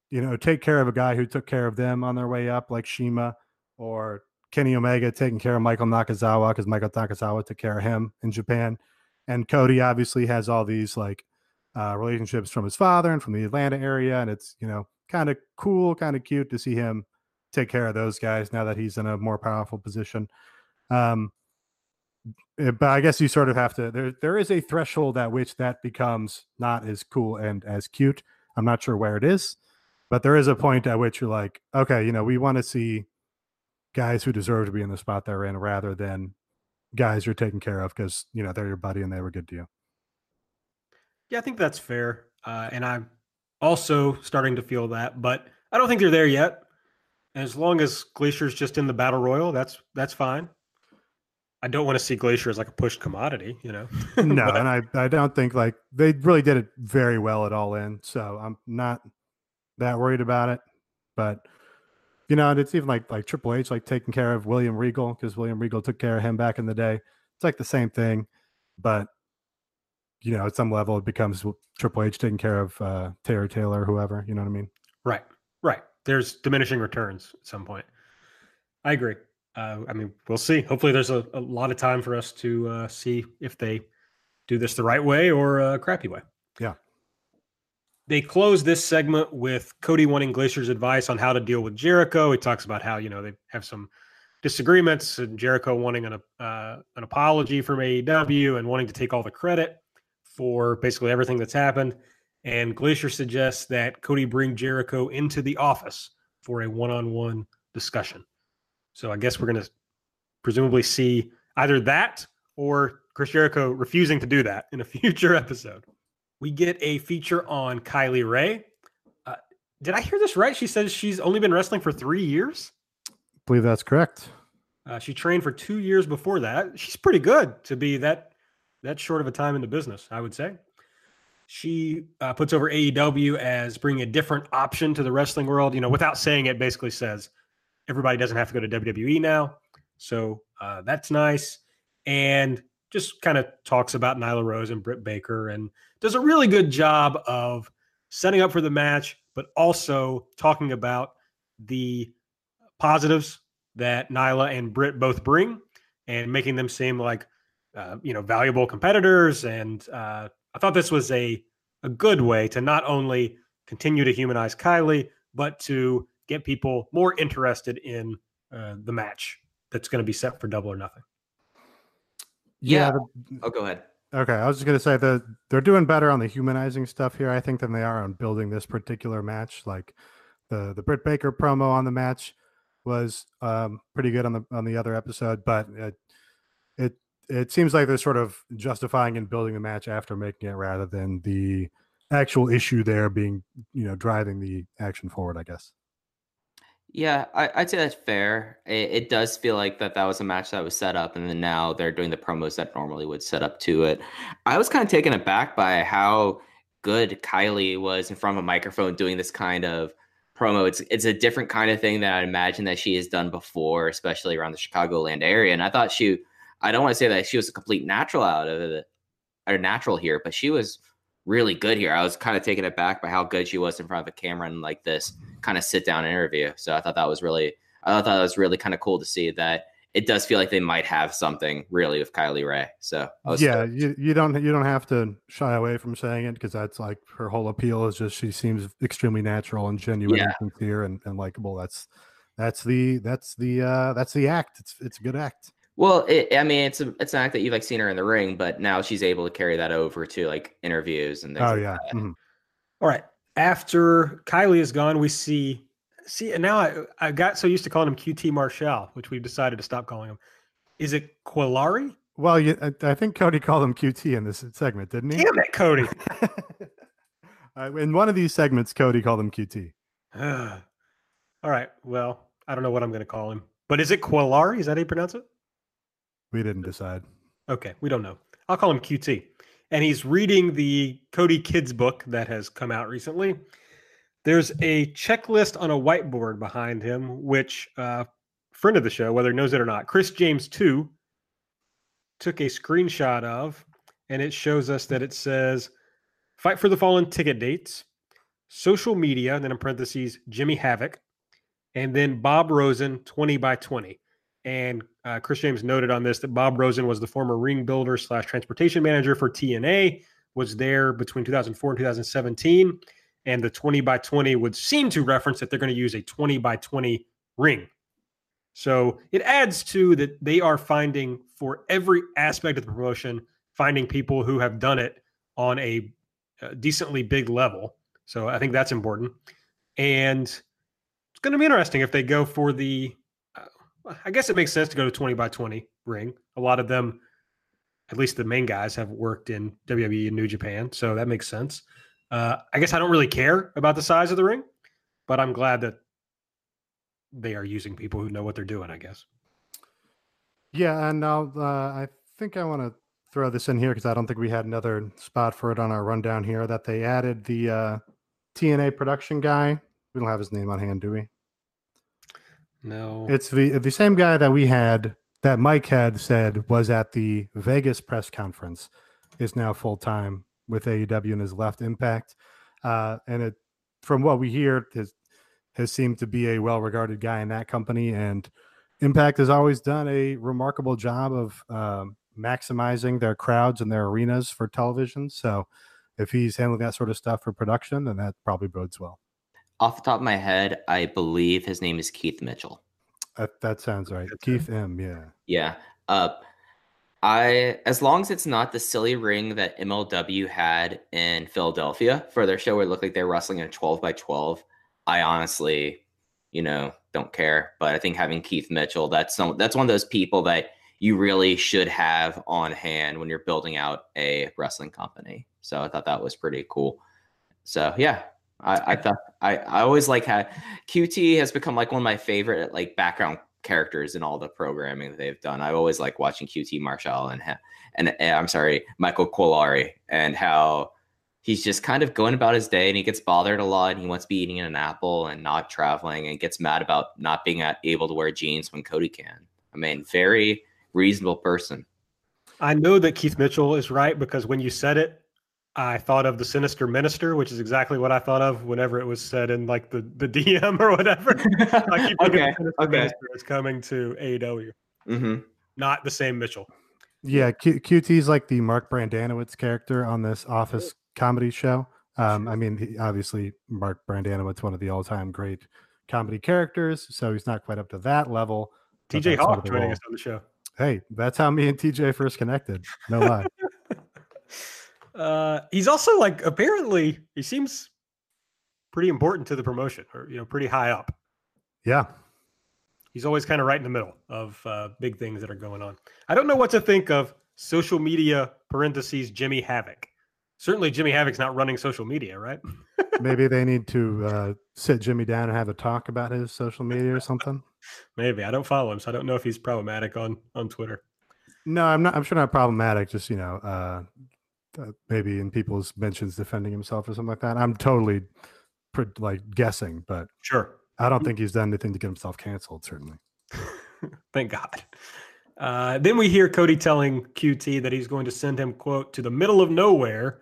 you know, take care of a guy who took care of them on their way up, like Shima or Kenny Omega taking care of Michael Nakazawa because Michael Nakazawa took care of him in Japan. And Cody obviously has all these like uh, relationships from his father and from the Atlanta area. And it's, you know, kind of cool, kind of cute to see him take care of those guys now that he's in a more powerful position. Um, eh, but I guess you sort of have to, there, there is a threshold at which that becomes not as cool and as cute. I'm not sure where it is, but there is a point at which you're like, okay, you know, we want to see guys who deserve to be in the spot they're in rather than guys you're taking care of because you know they're your buddy and they were good to you. Yeah, I think that's fair. Uh, and I'm also starting to feel that, but I don't think they're there yet. As long as Glacier's just in the battle royal, that's that's fine. I don't want to see Glacier as like a pushed commodity, you know. [LAUGHS] no, But- and I I don't think like they really did it very well at all in. So I'm not that worried about it. But you know, and it's even like like Triple H like taking care of William Regal because William Regal took care of him back in the day. It's like the same thing, but you know, at some level, it becomes Triple H taking care of uh, Taylor Taylor, whoever. You know what I mean? Right, right. There's diminishing returns at some point. I agree. Uh, I mean, we'll see. Hopefully, there's a, a lot of time for us to uh, see if they do this the right way or a crappy way. Yeah. They close this segment with Cody wanting Glacier's advice on how to deal with Jericho. He talks about how you know they have some disagreements and Jericho wanting an uh, an apology from AEW and wanting to take all the credit for basically everything that's happened. And Glacier suggests that Cody bring Jericho into the office for a one-on-one discussion. So I guess we're going to presumably see either that or Chris Jericho refusing to do that in a [LAUGHS] future episode. We get a feature on Kylie Rae. Uh, did I hear this right? She says she's only been wrestling for three years. I believe that's correct. Uh, she trained for two years before that. She's pretty good to be that that short of a time in the business, I would say. she uh, puts over AEW as bringing a different option to the wrestling world. You know, without saying it, basically says everybody doesn't have to go to WWE now. So uh, that's nice. And just kind of talks about Nyla Rose and Britt Baker and does a really good job of setting up for the match, but also talking about the positives that Nyla and Britt both bring and making them seem like uh, you know valuable competitors. And uh, I thought this was a a good way to not only continue to humanize Kylie, but to get people more interested in uh, the match that's going to be set for Double or Nothing. Yeah. yeah the, oh, go ahead. Okay, I was just gonna say that they're doing better on the humanizing stuff here, I think, than they are on building this particular match. Like the the Britt Baker promo on the match was um, pretty good on the on the other episode, but it it it seems like they're sort of justifying and building the match after making it, rather than the actual issue there being you know driving the action forward. I guess. Yeah, I, would say that's fair. It, it, does feel like that that was a match that was set up, and then now they're doing the promos that normally would set up to it. I was kind of taken aback by how good Kylie was in front of a microphone doing this kind of promo. It's it's a different kind of thing that I imagine that she has done before, especially around the Chicagoland area. And I thought she, I don't want to say that she was a complete natural out of it, or natural here, but she was really good here. I was kind of taken aback by how good she was in front of a camera and like this kind of sit down interview. So I thought that was really, I thought that was really kind of cool to see that it does feel like they might have something really with Kylie Rae. So yeah, you, you don't you don't have to shy away from saying it because that's like her whole appeal is just she seems extremely natural and genuine yeah. and sincere and, and likable. That's that's the that's the uh that's the act. It's it's a good act. Well, it, I mean, it's a, it's an act that you've like seen her in the ring, but now she's able to carry that over to like interviews and things. Oh like yeah. Mm-hmm. All right. After Kylie is gone, we see see and now I I got so used to calling him QT Marshall, which we've decided to stop calling him. Is it Cuellari? Well, you, I, I, think Cody called him QT in this segment, didn't he? Damn it, Cody. [LAUGHS] uh, in one of these segments, Cody called him QT. [SIGHS] All right. Well, I don't know what I'm going to call him, but is it Cuellari? Is that how you pronounce it? We didn't decide. Okay, we don't know. I'll call him QT. And he's reading the Cody Kids book that has come out recently. There's a checklist on a whiteboard behind him, which uh, friend of the show, whether he knows it or not, Chris James too, took a screenshot of, and it shows us that it says "Fight for the Fallen" ticket dates, social media, and then in parentheses Jimmy Havoc, and then Bob Rosen twenty by twenty. And uh, Chris James noted on this that Bob Rosen was the former ring builder slash transportation manager for TNA, was there between 2004 and 2017. And the 20 by 20 would seem to reference that they're going to use a 20 by 20 ring. So it adds to that they are finding for every aspect of the promotion, finding people who have done it on a, a decently big level. So I think that's important. And it's going to be interesting if they go for the I guess it makes sense to go to 20 by 20 ring. A lot of them, at least the main guys, have worked in WWE and New Japan. So that makes sense. Uh, I guess I don't really care about the size of the ring, but I'm glad that they are using people who know what they're doing, I guess. Yeah. And now uh, I think I want to throw this in here because I don't think we had another spot for it on our rundown here that they added the uh, TNA production guy. We don't have his name on hand, do we? No. It's the the same guy that we had that Mike had said was at the Vegas press conference is now full time with AEW and has left Impact. Uh, and it from what we hear has has seemed to be a well regarded guy in that company and Impact has always done a remarkable job of um, maximizing their crowds and their arenas for television. So if he's handling that sort of stuff for production, then that probably bodes well. Off the top of my head, I believe his name is Keith Mitchell. That, that sounds right. That's Keith M. Yeah. Yeah. Uh, I as long as it's not the silly ring that MLW had in Philadelphia for their show where it looked like they were wrestling in a 12 by 12, I honestly, you know, don't care. But I think having Keith Mitchell, that's some, that's one of those people that you really should have on hand when you're building out a wrestling company. So I thought that was pretty cool. So yeah, I, I thought I, I always like how QT has become like one of my favorite like background characters in all the programming that they've done. I always like watching QT Marshall and and, and I'm sorry Michael Cuellari and how he's just kind of going about his day and he gets bothered a lot and he wants to be eating an apple and not traveling and gets mad about not being able to wear jeans when Cody can. I mean, very reasonable person. I know that Keith Mitchell is right because when you said it, I thought of the Sinister Minister, which is exactly what I thought of whenever it was said in like the, the [LAUGHS] DM or whatever. I keep okay. Sinister okay. Minister is coming to AEW, hmm not the same Mitchell. Yeah, Q- QT's like the Mark Brendanawicz character on this Office comedy show. Um, I mean, he, obviously, Mark Brendanawicz, one of the all-time great comedy characters, so he's not quite up to that level. TJ Hawk joining role. us on the show. Hey, that's how me and TJ first connected. No lie. [LAUGHS] Uh, he's also like apparently he seems pretty important to the promotion, or you know, pretty high up. yeah, He's always kind of right in the middle of uh, big things that are going on. I don't know what to think of social media parentheses Jimmy Havoc. Certainly, Jimmy Havoc's not running social media, right? [LAUGHS] maybe they need to uh, [LAUGHS] sit Jimmy down and have a talk about his social media or something. Maybe I don't follow him, so I don't know if he's problematic on on Twitter. No, I'm not. I'm sure not problematic. Just you know, uh, uh, maybe in people's mentions defending himself or something like that. I'm totally pre- like guessing, but Sure, I don't think he's done anything to get himself canceled. Certainly. [LAUGHS] thank God. Uh, then we hear Cody telling QT that he's going to send him quote to the middle of nowhere,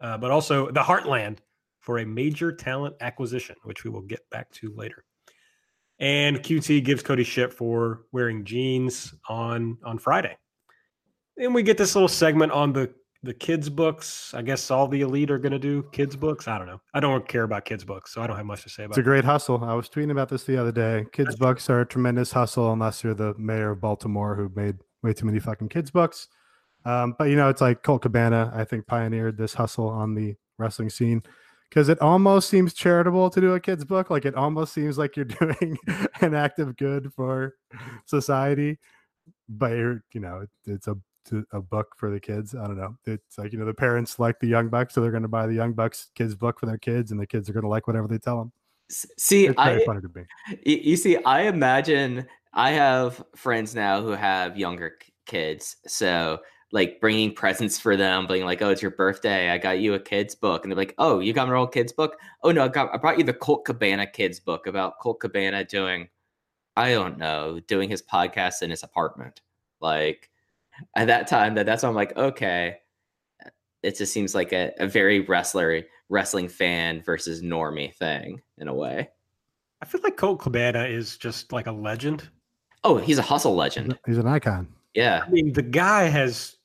uh, but also the heartland for a major talent acquisition, which we will get back to later. And QT gives Cody shit for wearing jeans on on Friday. Then we get this little segment on the the kids books. I guess all the elite are going to do kids books. I don't know. I don't care about kids books, so I don't have much to say about. It. It's a great hustle. I was tweeting about this the other day. Kids books are a tremendous hustle unless you're the mayor of Baltimore who made way too many fucking kids books. Um, but you know, it's like Colt Cabana, I think, pioneered this hustle on the wrestling scene because it almost seems charitable to do a kids book. Like it almost seems like you're [LAUGHS] doing an act of good for society, but you're, you know, it, it's a to- a book for the kids. I don't know. It's like you know the parents like the Young Bucks, so they're going to buy the Young Bucks kids book for their kids, and the kids are going to like whatever they tell them. See, I funny to me. you see, I imagine I have friends now who have younger kids, so like bringing presents for them, being like, "Oh, it's your birthday. I got you a kids book," and they're like, "Oh, you got my old kids book? Oh no, I got I brought you the Colt Cabana kids book about Colt Cabana doing, I don't know, doing his podcast in his apartment." Like at that time, that that's when I'm like, okay, it just seems like a, a very wrestler wrestling fan versus normie thing in a way. I feel like Colt Cabana is just like a legend. Oh, he's a hustle legend. He's an icon. Yeah. I mean, the guy has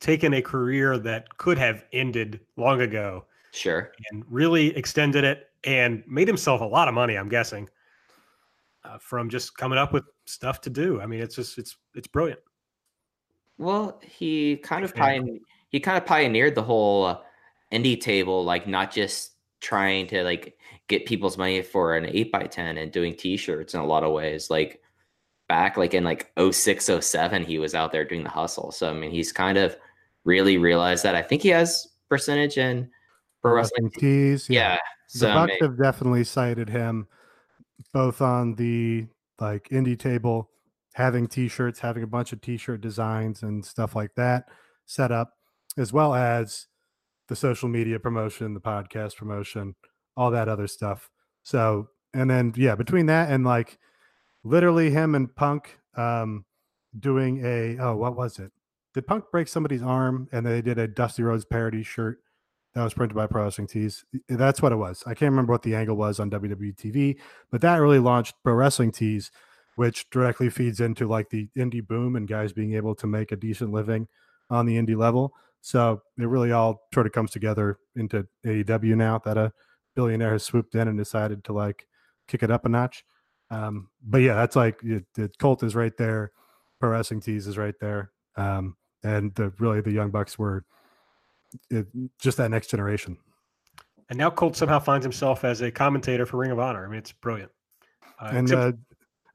taken a career that could have ended long ago Sure. and really extended it and made himself a lot of money. I'm guessing uh, from just coming up with stuff to do. I mean, it's just it's it's brilliant. Well, he kind of pioneered, he kind of pioneered the whole uh, indie table, like not just trying to like get people's money for an 8 by 10 and doing t-shirts in a lot of ways. Like back like in like 06, 07, he was out there doing the hustle. So I mean he's kind of really realized that. I think he has percentage in pro wrestling. tees. Yeah. the So I Bucks mean- have definitely cited him both on the like indie table, having T-shirts, having a bunch of T-shirt designs and stuff like that set up, as well as the social media promotion, the podcast promotion, all that other stuff. So, and then yeah, between that and like literally him and Punk um doing a oh what was it? Did Punk break somebody's arm and they did a Dusty Rhodes parody shirt that was printed by Pro Wrestling Tees? That's what it was. I can't remember what the angle was on WWE TV, but that really launched Pro Wrestling Tees, which directly feeds into like the indie boom and guys being able to make a decent living on the indie level. So it really all sort of comes together into AEW now that a billionaire has swooped in and decided to like kick it up a notch. Um, but yeah, that's like it, the cult is right there, Pro Wrestling Tees is right there, um, and the really the Young Bucks were it, just that next generation. And now Colt somehow finds himself as a commentator for Ring of Honor. I mean, it's brilliant. Uh, and except- uh,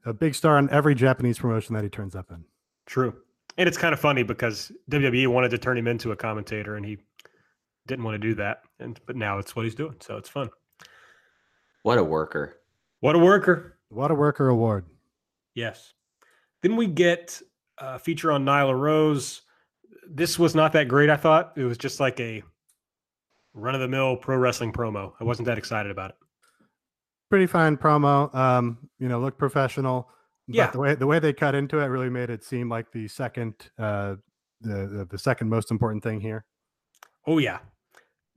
a big star on every Japanese promotion that he turns up in. True. And it's kind of funny because WWE wanted to turn him into a commentator and he didn't want to do that. And but now it's what he's doing. So it's fun. what a worker. What a worker. What a worker award. Yes. Then we get a feature on Nyla Rose. This was not that great, I thought. It was just like a run of the mill pro wrestling promo. I wasn't that excited about it. Pretty fine promo. Um, you know, look professional. Yeah. But the way the way they cut into it really made it seem like the second uh the the, second most important thing here. Oh yeah,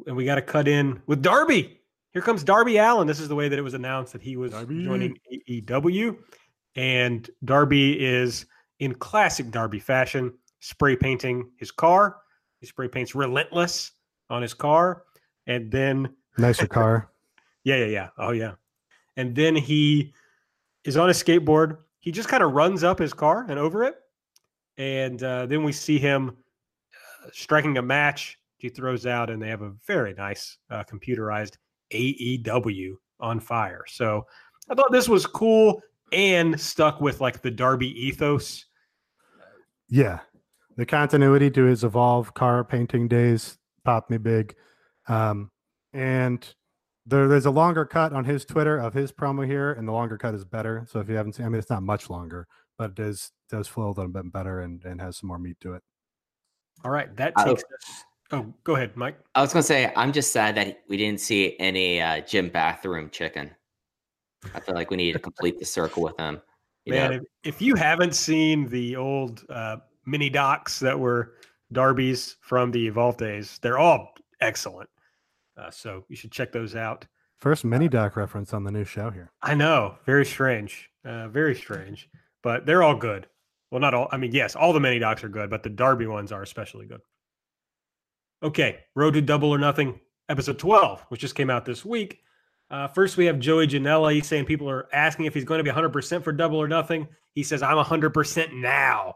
and we got to cut in with Darby. Here comes Darby Allin. This is the way that it was announced that he was Darby. joining AEW, and Darby is in classic Darby fashion, spray painting his car. He spray paints "Relentless" on his car, and then Nicer [LAUGHS] car. yeah, yeah, yeah. Oh, yeah. And then he is on a skateboard. He just kind of runs up his car and over it. And uh, then we see him uh, striking a match. He throws out, and they have a very nice uh, computerized AEW on fire. So I thought this was cool and stuck with like the Darby ethos. Yeah. The continuity to his evolve car painting days popped me big. Um, and there, there's a longer cut on his Twitter of his promo here, and the longer cut is better. So if you haven't seen, I mean, it's not much longer, but it does does flow a little bit better and, and has some more meat to it. All right. That I- takes us. Oh, go ahead, Mike. I was gonna say I'm just sad that we didn't see any uh, gym bathroom chicken. I feel like we need to complete the circle with them. You Man, know, if, if you haven't seen the old uh, mini docs that were Darby's from the Evolve days, they're all excellent. Uh, so you should check those out. First mini doc reference on the new show here. I know, very strange, uh, very strange, but they're all good. Well, not all. I mean, yes, all the mini docs are good, but the Darby ones are especially good. Okay, Road to Double or Nothing, episode 12, which just came out this week. Uh, first, we have Joey Janela. He's saying people are asking if he's going to be 100% for Double or Nothing. He says, I'm 100% now.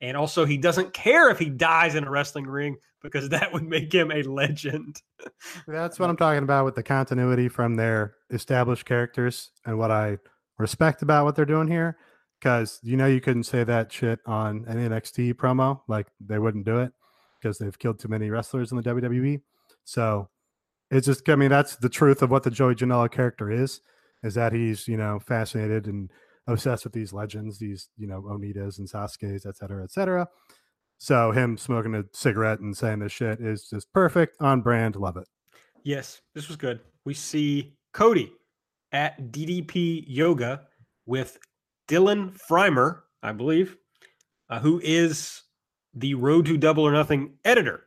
And also, he doesn't care if he dies in a wrestling ring because [LAUGHS] that would make him a legend. [LAUGHS] That's what I'm talking about with the continuity from their established characters and what I respect about what they're doing here. Because you know you couldn't say that shit on an NXT promo, like they wouldn't do it because they've killed too many wrestlers in the WWE. So it's just, I mean, that's the truth of what the Joey Janela character is, is that he's you know fascinated and obsessed with these legends, these you know Onitas and Sasuke's, et cetera, et cetera. So him smoking a cigarette and saying this shit is just perfect, on brand, love it. Yes, this was good. We see Cody at DDP Yoga with Dylan Freimer, I believe, uh, who is the Road to Double or Nothing editor,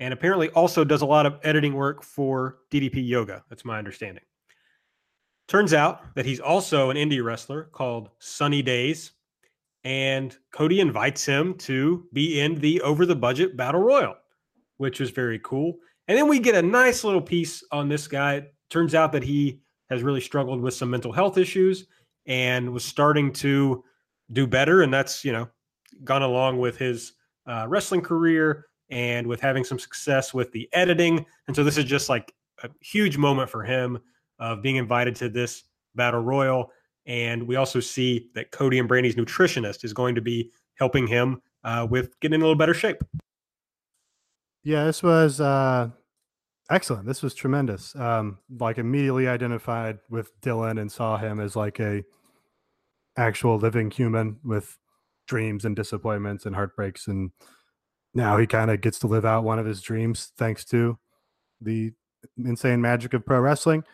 and apparently also does a lot of editing work for DDP Yoga. That's my understanding. Turns out that he's also an indie wrestler called Sunny Days, and Cody invites him to be in the Over the Budget Battle Royal, which was very cool. And then we get a nice little piece on this guy. It turns out that he has really struggled with some mental health issues and was starting to do better. And that's, you know, gone along with his uh, wrestling career and with having some success with the editing. And so this is just like a huge moment for him of being invited to this battle royal. And we also see that Cody and Brandi's nutritionist is going to be helping him uh, with getting in a little better shape. Yeah, this was uh, excellent. This was tremendous. Um, like immediately identified with Dylan and saw him as like a actual living human with dreams and disappointments and heartbreaks, and now he kind of gets to live out one of his dreams thanks to the insane magic of pro wrestling.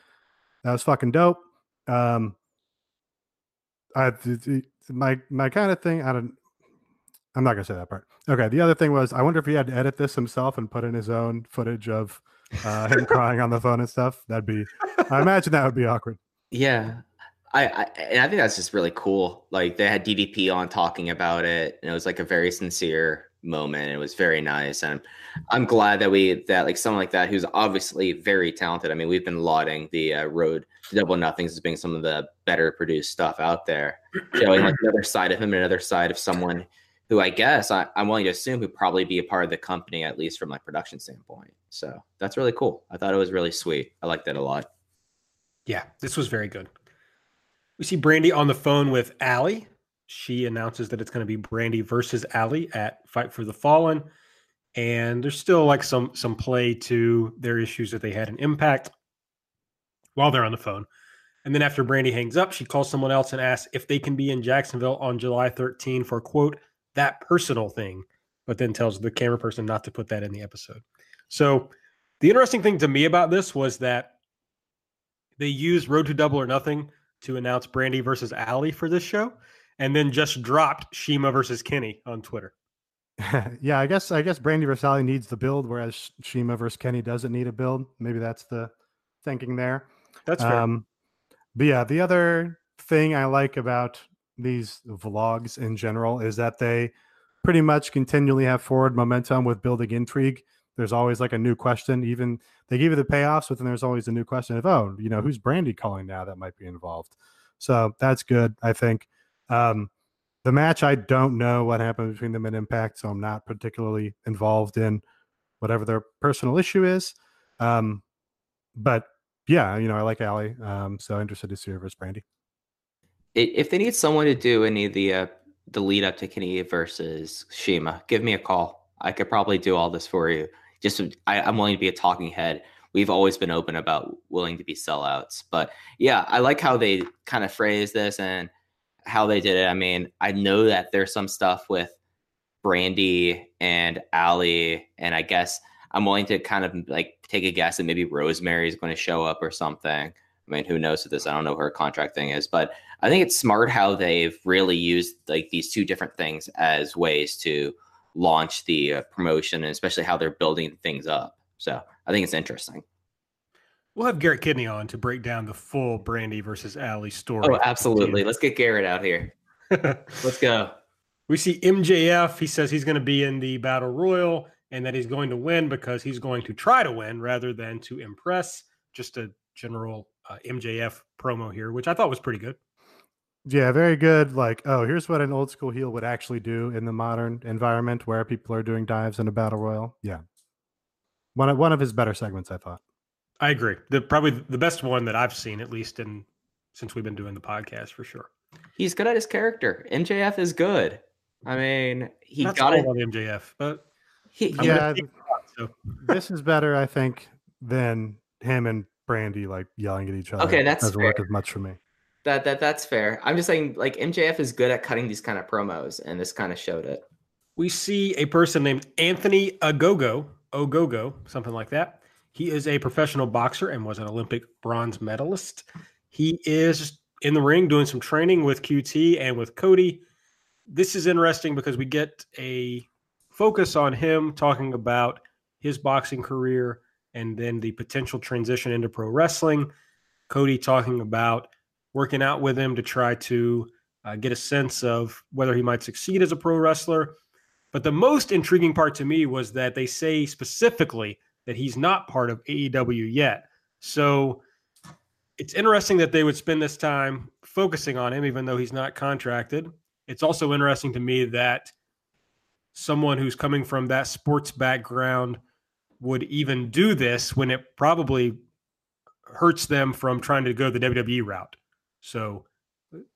That was fucking dope. Um, I my my kind of thing. I don't. I'm not gonna say that part. Okay. The other thing was, I wonder if he had to edit this himself and put in his own footage of uh, him crying on the phone and stuff. That'd be. I imagine that would be awkward. yeah. I, I and I think that's just really cool. Like they had DDP on talking about it, and it was like a very sincere moment. It was very nice, and I'm glad that we that like someone like that who's obviously very talented. I mean, we've been lauding the uh, Road to Double Nothings as being some of the better produced stuff out there, [CLEARS THROAT] showing like another side of him, another side of someone who I guess I, I'm willing to assume would probably be a part of the company at least from like production standpoint. So that's really cool. I thought it was really sweet. I liked that a lot. Yeah, this was very good. We see Brandi on the phone with Allie. She announces that it's going to be Brandi versus Allie at Fight for the Fallen. And there's still like some some play to their issues that they had an impact while they're on the phone. And then after Brandi hangs up, she calls someone else and asks if they can be in Jacksonville on July 13 for quote that personal thing, but then tells the camera person not to put that in the episode. So The interesting thing to me about this was that they used Road to Double or Nothing to announce Brandi versus Allie for this show, and then just dropped CIMA versus Kenny on Twitter. [LAUGHS] yeah, I guess I guess Brandi Allie needs the build, whereas CIMA versus Kenny doesn't need a build. Maybe that's the thinking there. That's fair. Um, but yeah, the other thing I like about these vlogs in general is that they pretty much continually have forward momentum with building intrigue. There's always like a new question. Even they give you the payoffs, but then there's always a new question of, oh, you know, who's Brandi calling now that might be involved. So that's good, I think. Um, the match, I don't know what happened between them and Impact, so I'm not particularly involved in whatever their personal issue is. Um, but yeah, you know, I like Allie, um, so interested to see her versus Brandi. If they need someone to do any of the uh, the lead up to Kenny versus CIMA, give me a call. I could probably do all this for you. Just I, I'm willing to be a talking head. We've always been open about willing to be sellouts, but yeah, I like how they kind of phrase this and how they did it. I mean, I know that there's some stuff with Brandi and Allie, and I guess I'm willing to kind of like take a guess that maybe Rosemary is going to show up or something. I mean, who knows with this? I don't know her contract thing is, but I think it's smart how they've really used like these two different things as ways to launch the uh, promotion, and especially how they're building things up. So I think it's interesting. We'll have Garrett Kidney on to break down the full Brandi versus Allie story. Oh, absolutely. Let's get Garrett out here. [LAUGHS] Let's go. We see MJF. He says he's going to be in the battle royal and that he's going to win because he's going to try to win rather than to impress. Just a general uh, MJF promo here, which I thought was pretty good. Yeah, very good. Like, oh, here's what an old school heel would actually do in the modern environment where people are doing dives in a battle royal. Yeah, one of one of his better segments, I thought. I agree. The probably the best one that I've seen, at least in since we've been doing the podcast for sure. He's good at his character. MJF is good. I mean, he Not got it on MJF, but he, yeah, so. [LAUGHS] this is better, I think, than him and Brandi like yelling at each other. Okay, that's doesn't fair. work as much for me. That that that's fair. I'm just saying, like MJF is good at cutting these kind of promos, and this kind of showed it. We see a person named Anthony Ogogo, Ogogo, something like that. He is a professional boxer and was an Olympic bronze medalist. He is in the ring doing some training with QT and with Cody. This is interesting because we get a focus on him talking about his boxing career and then the potential transition into pro wrestling. Cody talking about working out with him to try to uh, get a sense of whether he might succeed as a pro wrestler. But the most intriguing part to me was that they say specifically that he's not part of AEW yet. So it's interesting that they would spend this time focusing on him, even though he's not contracted. It's also interesting to me that someone who's coming from that sports background would even do this when it probably hurts them from trying to go the WWE route. So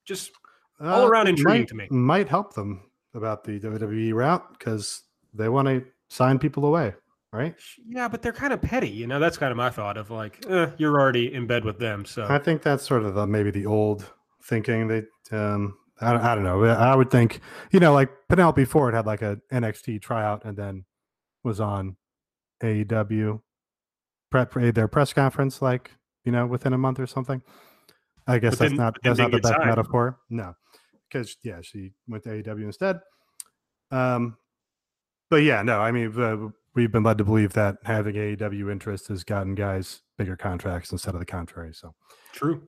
just all uh, around intriguing might, to me. Might help them about the WWE route because they want to sign people away, right? Yeah, but they're kind of petty. You know, that's kind of my thought of like, eh, you're already in bed with them. So I think that's sort of the, maybe the old thinking. They, um, I, I don't know. I would think, you know, like Penelope Ford had like a NXT tryout and then was on AEW prep their press conference, like you know, within a month or something. I guess that's not that's not the best time. metaphor. No, because yeah, she went to AEW instead. Um, but yeah, no, I mean, uh, we've been led to believe that having AEW interest has gotten guys bigger contracts instead of the contrary. So true.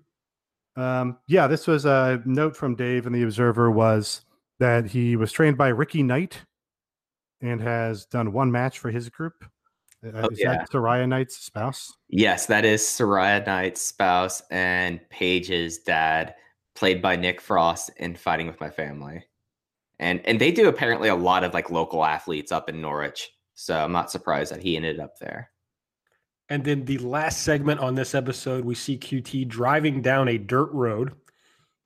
Um, yeah, this was a note from Dave and the Observer was that he was trained by Ricky Knight and has done one match for his group. Uh, oh, is yeah. that Saraya Knight's spouse? Yes, that is Saraya Knight's spouse and Paige's dad, played by Nick Frost in Fighting with My Family. And and they do apparently a lot of like local athletes up in Norwich. So I'm not surprised that he ended up there. And then the last segment on this episode, we see QT driving down a dirt road.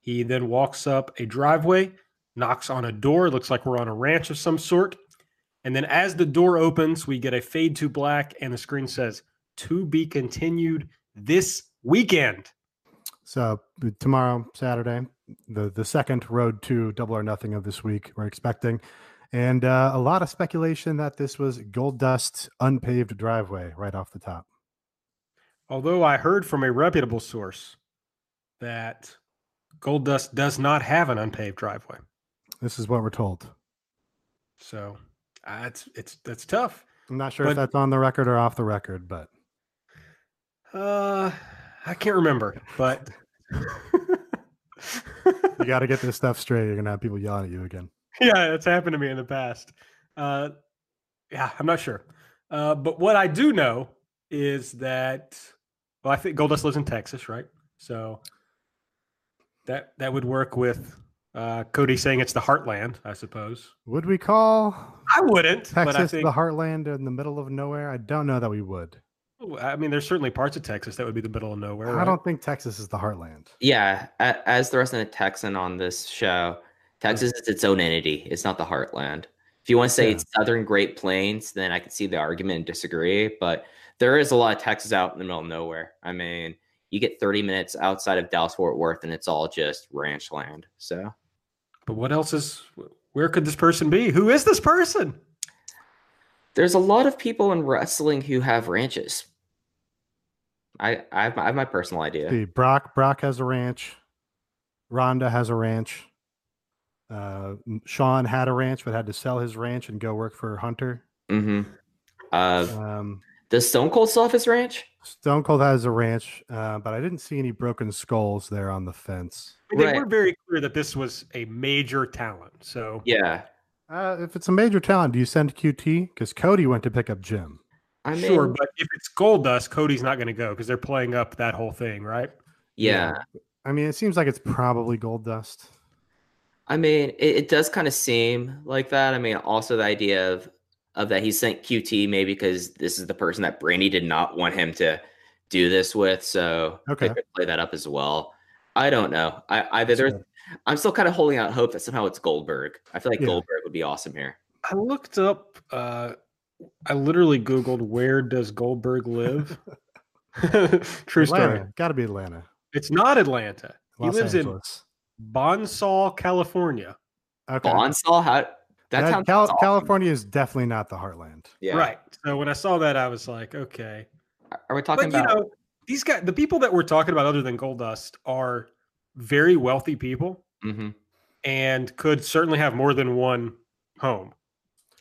He then walks up a driveway, knocks on a door. Looks like we're on a ranch of some sort. And then as the door opens, we get a fade to black, and the screen says, to be continued this weekend. So uh, tomorrow, Saturday, the the second road to double or nothing of this week, we're expecting. And uh, a lot of speculation that this was Goldust unpaved driveway right off the top. Although I heard from a reputable source that Goldust does not have an unpaved driveway. This is what we're told. So uh, it's it's that's tough. I'm not sure But- if that's on the record or off the record, but Uh, I can't remember, but [LAUGHS] you got to get this stuff straight. You're gonna have people yelling at you again. [LAUGHS] yeah, that's happened to me in the past. Uh, yeah, I'm not sure. Uh, but what I do know is that, well, I think Goldust lives in Texas, right? So that that would work with uh, Cody saying it's the heartland, I suppose. Would we call I wouldn't, but I Texas think the heartland in the middle of nowhere? I don't know that we would. I mean, there's certainly parts of Texas that would be the middle of nowhere. I right? don't think Texas is the heartland. Yeah, as the resident Texan on this show, Texas is its own entity. It's not the heartland. If you want to say Yeah. it's Southern Great Plains, then I can see the argument and disagree. But there is a lot of Texas out in the middle of nowhere. I mean, you get 30 minutes outside of Dallas Fort Worth, and it's all just ranch land. So But what else is? Where could this person be? Who is this person? there's a lot of people in wrestling who have ranches. I I have, I have my personal idea. See, Brock Brock has a ranch. Ronda has a ranch. Uh, Shawn had a ranch, but had to sell his ranch and go work for Hunter. Mm-hmm. Uh, Um, does Stone Cold still have his ranch? Stone Cold has a ranch, uh, but I didn't see any broken skulls there on the fence. I mean, They Right. were very clear that this was a major talent. So Yeah. Uh, if it's a major talent, do you send QT? Because Cody went to pick up Jim. I mean, sure, but if it's Gold Dust, Cody's not going to go because they're playing up that whole thing, right? yeah. I mean, it seems like it's probably Goldust. I mean, it, it does kind of seem like that. I mean, also the idea of of that he sent QT maybe because this is the person that Brandi did not want him to do this with, so Okay. they could play that up as well. I don't know. I either there's, I'm still kind of holding out hope that somehow it's Goldberg. I feel like Yeah. Goldberg would be awesome here. I looked up. Uh, I literally Googled where does Goldberg live. [LAUGHS] [LAUGHS] True story. Got to be Atlanta. It's not Atlanta. Los he lives Angeles. in Bonsall, California. Okay. Bonsall, how that, That- sounds Cal- awesome. California is definitely not the heartland. Yeah. Right. So when I saw that, I was like, okay. Are we talking but you about? know, these guys, the people that we're talking about, other than Goldust, are very wealthy people Mhm. and could certainly have more than one home.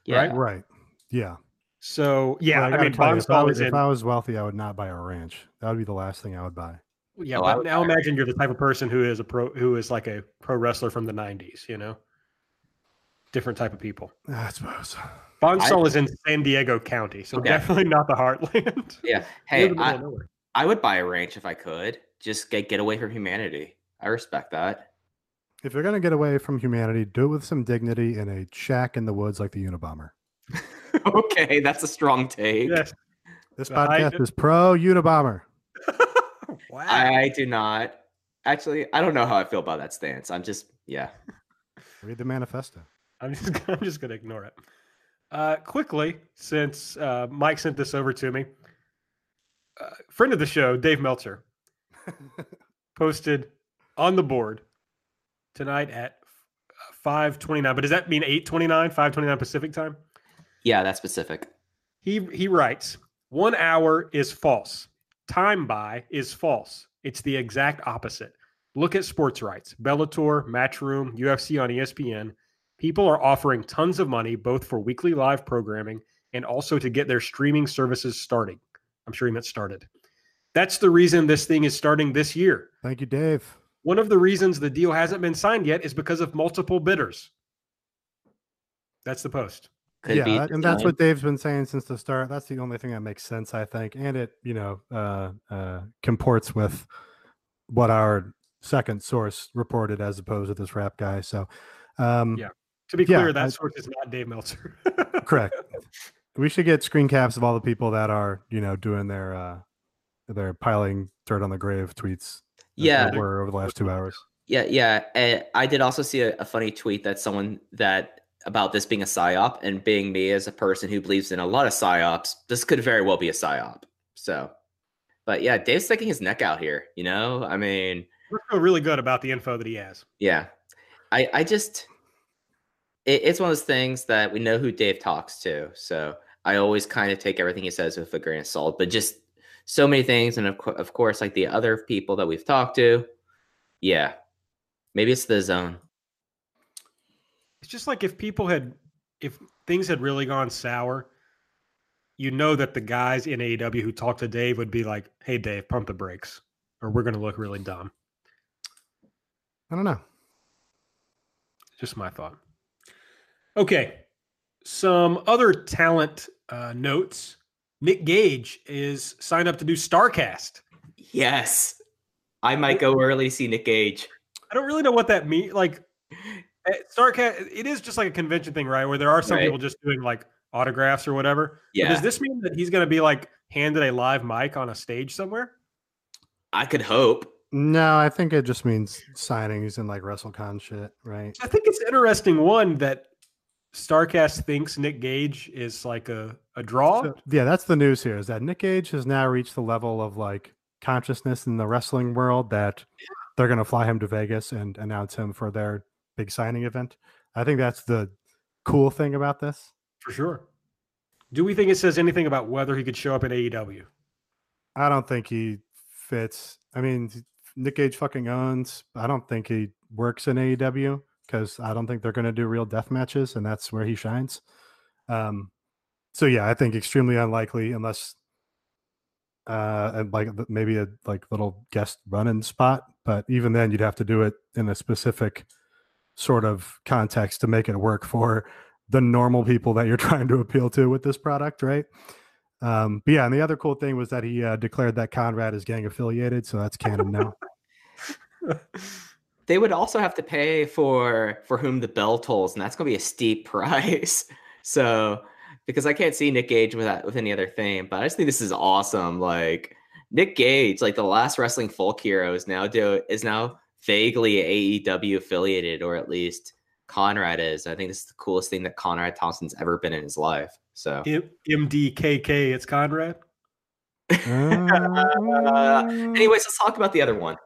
Yeah. right? Right. Yeah. So yeah, But I, gotta mean, tell you, if, I Bonsall was, is in. if I was wealthy, I would not buy a ranch. That would be the last thing I would buy. Yeah, Oh, I but now buy imagine you're the type of person who is a pro, who is like a pro wrestler from the '90s. You know, different type of people. Ah, I suppose. Bonsall is in San Diego County, so Okay. definitely not the heartland. Yeah. [LAUGHS] Hey, I. I would buy a ranch if I could. Just get get away from humanity. I respect that. If you're gonna get away from humanity, do it with some dignity in a shack in the woods like the Unabomber. [LAUGHS] okay, that's a strong take. yes. This I- podcast is pro Unabomber. Wow. I do not. Actually, I don't know how I feel about that stance. I'm just yeah. Read the manifesto. I'm just [LAUGHS] I'm just gonna ignore it. Uh, quickly, since uh, Mike sent this over to me, uh, friend of the show, Dave Meltzer, [LAUGHS] posted on the board tonight at five twenty nine. But does that mean eight twenty nine, five twenty nine Pacific time? Yeah, that's specific. He he writes, one hour is false. Time by is false. It's the exact opposite. Look at sports rights, Bellator, Matchroom, UFC on ESPN. People are offering tons of money both for weekly live programming and also to get their streaming services starting. I'm sure he meant started. That's the reason this thing is starting this year. Thank you, Dave. One of the reasons the deal hasn't been signed yet is because of multiple bidders. That's the post. Could yeah, be that- and that's what Dave's been saying since the start. That's the only thing that makes sense, I think, and it you know uh, uh, comports with what our second source reported as opposed to this Wrap guy. So, um, Yeah. To be Yeah, clear, that I- source is not Dave Meltzer. correct. [LAUGHS] We should get screen caps of all the people that are you know doing their uh, their piling dirt on the grave tweets. Yeah, were over the last two hours. yeah, yeah. And I did also see a, a funny tweet that someone that about this being a psyop and being me as a person who believes in a lot of psyops. This could very well be a psyop. So, but yeah, Dave's sticking his neck out here. You know, I mean, I feel really good about the info that he has. Yeah. I I just it, it's one of those things that we know who Dave talks to, so I always kind of take everything he says with a grain of salt. But just so many things, and of, co- of course, like the other people that we've talked to, yeah, maybe it's DAZN. It's just like if people had, if things had really gone sour, you know that the guys in AEW who talked to Dave would be like, "Hey, Dave, pump the brakes, or we're going to look really dumb." I don't know. Just my thought. Okay, some other talent uh, notes. Nick Gage is signed up to do Starcast. Yes, I might go early to see Nick Gage. I don't really know what that means. Like Eh, Starcast, it is just like a convention thing, right? Where there are some Right. people just doing like autographs or whatever. But Yeah, does this mean that he's going to be like handed a live mic on a stage somewhere? I could hope. No, I think it just means signings and like WrestleCon shit, right? I think it's interesting one that Starcast thinks Nick Gage is like a, a draw. So, yeah, that's the news here is that Nick Gage has now reached the level of like consciousness in the wrestling world that they're going to fly him to Vegas and announce him for their big signing event. I think that's the cool thing about this. for sure. Do we think it says anything about whether he could show up at E AEW? I don't think he fits. I mean, Nick Gage fucking owns. I don't think he works in AEW because I don't think they're going to do real death matches, and that's where he shines. Um, so yeah, I think extremely unlikely unless, uh, and like maybe a like little guest running spot. But even then, you'd have to do it in a specific sort of context to make it work for the normal people that you're [LAUGHS] trying to appeal to with this product, right? Um, but yeah, and the other cool thing was that he uh, declared that Conrad is gang affiliated, so that's canon now. [LAUGHS] They would also have to pay for for whom the bell tolls, and that's going to be a steep [LAUGHS] price. So, because I can't see Nick Gage with that with any other thing, but I just think this is awesome. Like Nick Gage, like the last wrestling folk hero, is now do is now vaguely AEW affiliated, or at least Conrad is. I think this is the coolest thing that Conrad Thompson's ever been in his life. So, MDKK, it's Conrad. Uh, [LAUGHS] anyways, let's talk about the other one. [LAUGHS]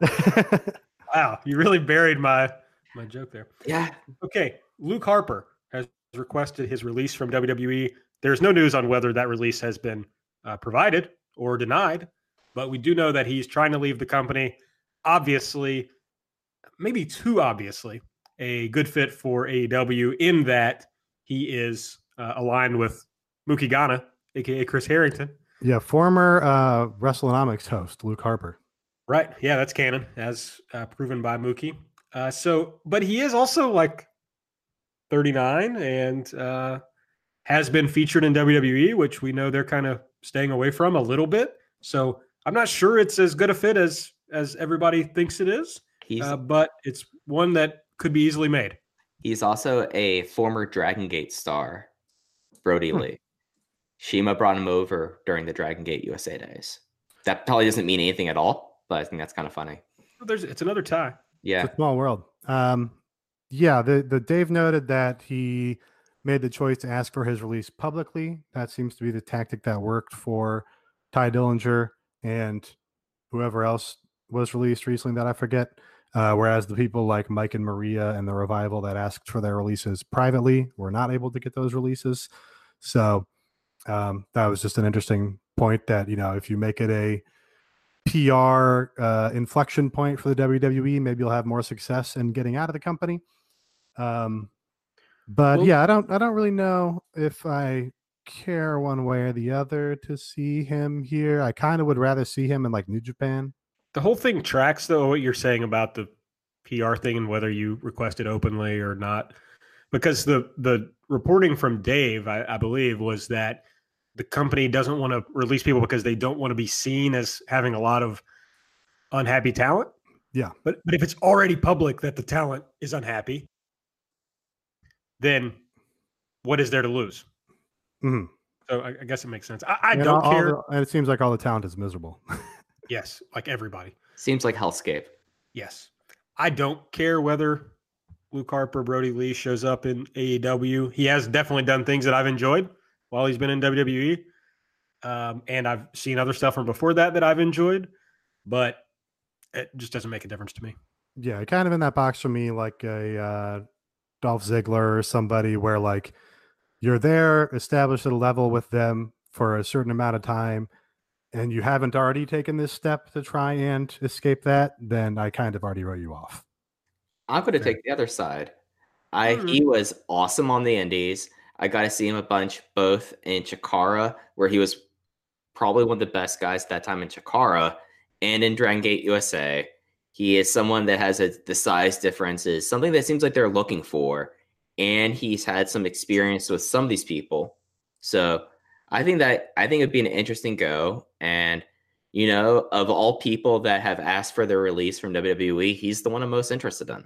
Wow, you really buried my my joke there. Yeah, Okay, Luke Harper has requested his release from WWE. There's no news on whether that release has been uh, provided or denied, but we do know that he's trying to leave the company. Obviously, maybe too obviously, a good fit for AEW in that he is uh, aligned with Mookie Ghana, aka Chris Harrington. yeah, former uh, WrestleNomics host Luke Harper. Right. Yeah, that's canon, as uh, proven by Mookie. Uh, so, but he is also like 39 and uh, has been featured in WWE, which we know they're kind of staying away from a little bit. So, I'm not sure it's as good a fit as as everybody thinks it is, he's uh, but it's one that could be easily made. He's also a former Dragon Gate star, Brodie Hmm. Lee. CIMA brought him over during the Dragon Gate USA days. That probably doesn't mean anything at all, but I think that's kind of funny. There's it's another tie. Yeah. It's a small world. Um, yeah, the the Dave noted that he made the choice to ask for his release publicly. That seems to be the tactic that worked for Tye Dillinger and whoever else was released recently that I forget. Uh, whereas the people like Mike and Maria and the revival that asked for their releases privately were not able to get those releases. So um, that was just an interesting point that you know if you make it a PR uh, inflection point for the WWE. Maybe you'll have more success in getting out of the company. Um, but Well- yeah, I don't. I don't really know if I care one way or the other to see him here. I kind of would rather see him in like New Japan. The whole thing tracks though what you're saying about the PR thing and whether you request it openly or not, because the the reporting from Dave, I, I believe, was that the company doesn't want to release people because they don't want to be seen as having a lot of unhappy talent. Yeah. but but if it's already public that the talent is unhappy, then what is there to lose? Mhm. So I, I guess it makes sense. I, I don't all care. the- and it seems like all the talent is miserable. [LAUGHS] yes, like everybody. Seems like hellscape. Yes. I don't care whether Luke Harper, Brodie Lee shows up in AEW. He has definitely done things that I've enjoyed while he's been in WWE. Um, and I've seen other stuff from before that that I've enjoyed, but it just doesn't make a difference to me. yeah, kind of in that box for me, like a uh, Dolph Ziggler or somebody where like you're there, established at a level with them for a certain amount of time, and you haven't already taken this step to try and escape that, then I kind of already wrote you off. I'm going to take the other side. I Mhm. he was awesome on the Indies. I got to see him a bunch, both in Chikara, where he was probably one of the best guys at that time in Chikara, and in Dragon Gate USA. He is someone that has a, the size differences, something that seems like they're looking for, and he's had some experience with some of these people. So I think that I think it'd be an interesting go, and you know, of all people that have asked for their release from WWE, he's the one I'm most interested in.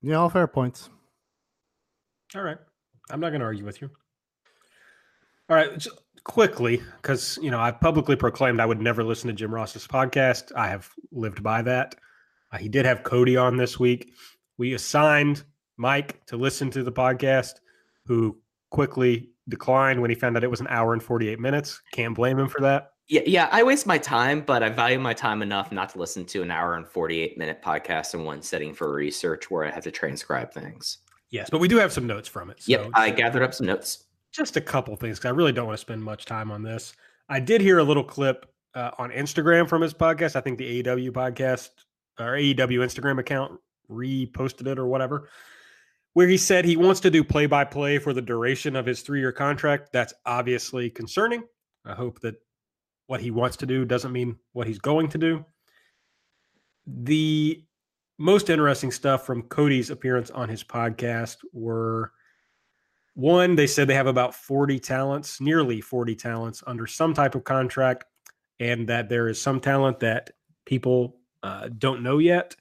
Yeah, all fair points. All right. I'm not going to argue with you. All right. Just quickly, because, you know, I publicly proclaimed I would never listen to Jim Ross's podcast. I have lived by that. Uh, he did have Cody on this week. We assigned Mike to listen to the podcast, who quickly declined when he found out it was an hour and 48 minutes. Can't blame him for that. Yeah, yeah, I waste my time, but I value my time enough not to listen to an hour and 48 minute podcast in one setting for research where I have to transcribe things. Yes, but we do have some notes from it. So Yep, I gathered up some notes. just a couple things because I really don't want to spend much time on this. I did hear a little clip uh, on Instagram from his podcast. I think the AEW podcast or AEW Instagram account reposted it or whatever, where he said he wants to do play by play for the duration of his three year contract. That's obviously concerning. I hope that what he wants to do doesn't mean what he's going to do. The most interesting stuff from Cody's appearance on his podcast were one, they said they have about 40 talents, nearly 40 talents under some type of contract, and that there is some talent that people uh, don't know yet,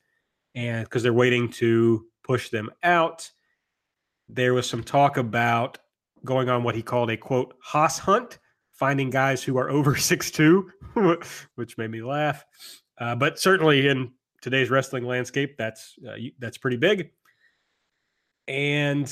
and because they're waiting to push them out. There was some talk about going on what he called a quote hoss hunt, finding guys who are over [LAUGHS] 6'2, which made me laugh. Uh, but certainly in today's wrestling landscape, that's uh, that's pretty big. And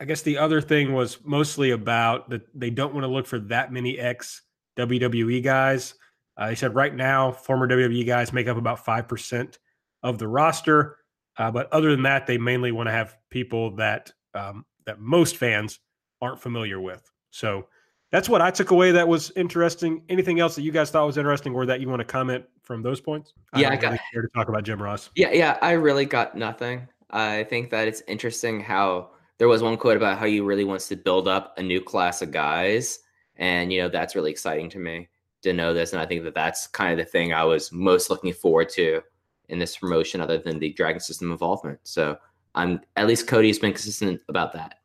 I guess the other thing was mostly about that they don't want to look for that many ex WWE guys. Uh, he said right now, former WWE guys make up about 5% of the roster. Uh, but other than that, they mainly want to have people that um, that most fans aren't familiar with. So that's what I took away that was interesting. Anything else that you guys thought was interesting or that you want to comment from those points? Yeah, I got- really care to talk about Jim Ross. Yeah, yeah, I really got nothing. I think that it's interesting how there was one quote about how he really wants to build up a new class of guys. And, you know, that's really exciting to me to know this. And I think that that's kind of the thing I was most looking forward to in this promotion, other than the Dragon System involvement. So I'm at least Cody's been consistent about that.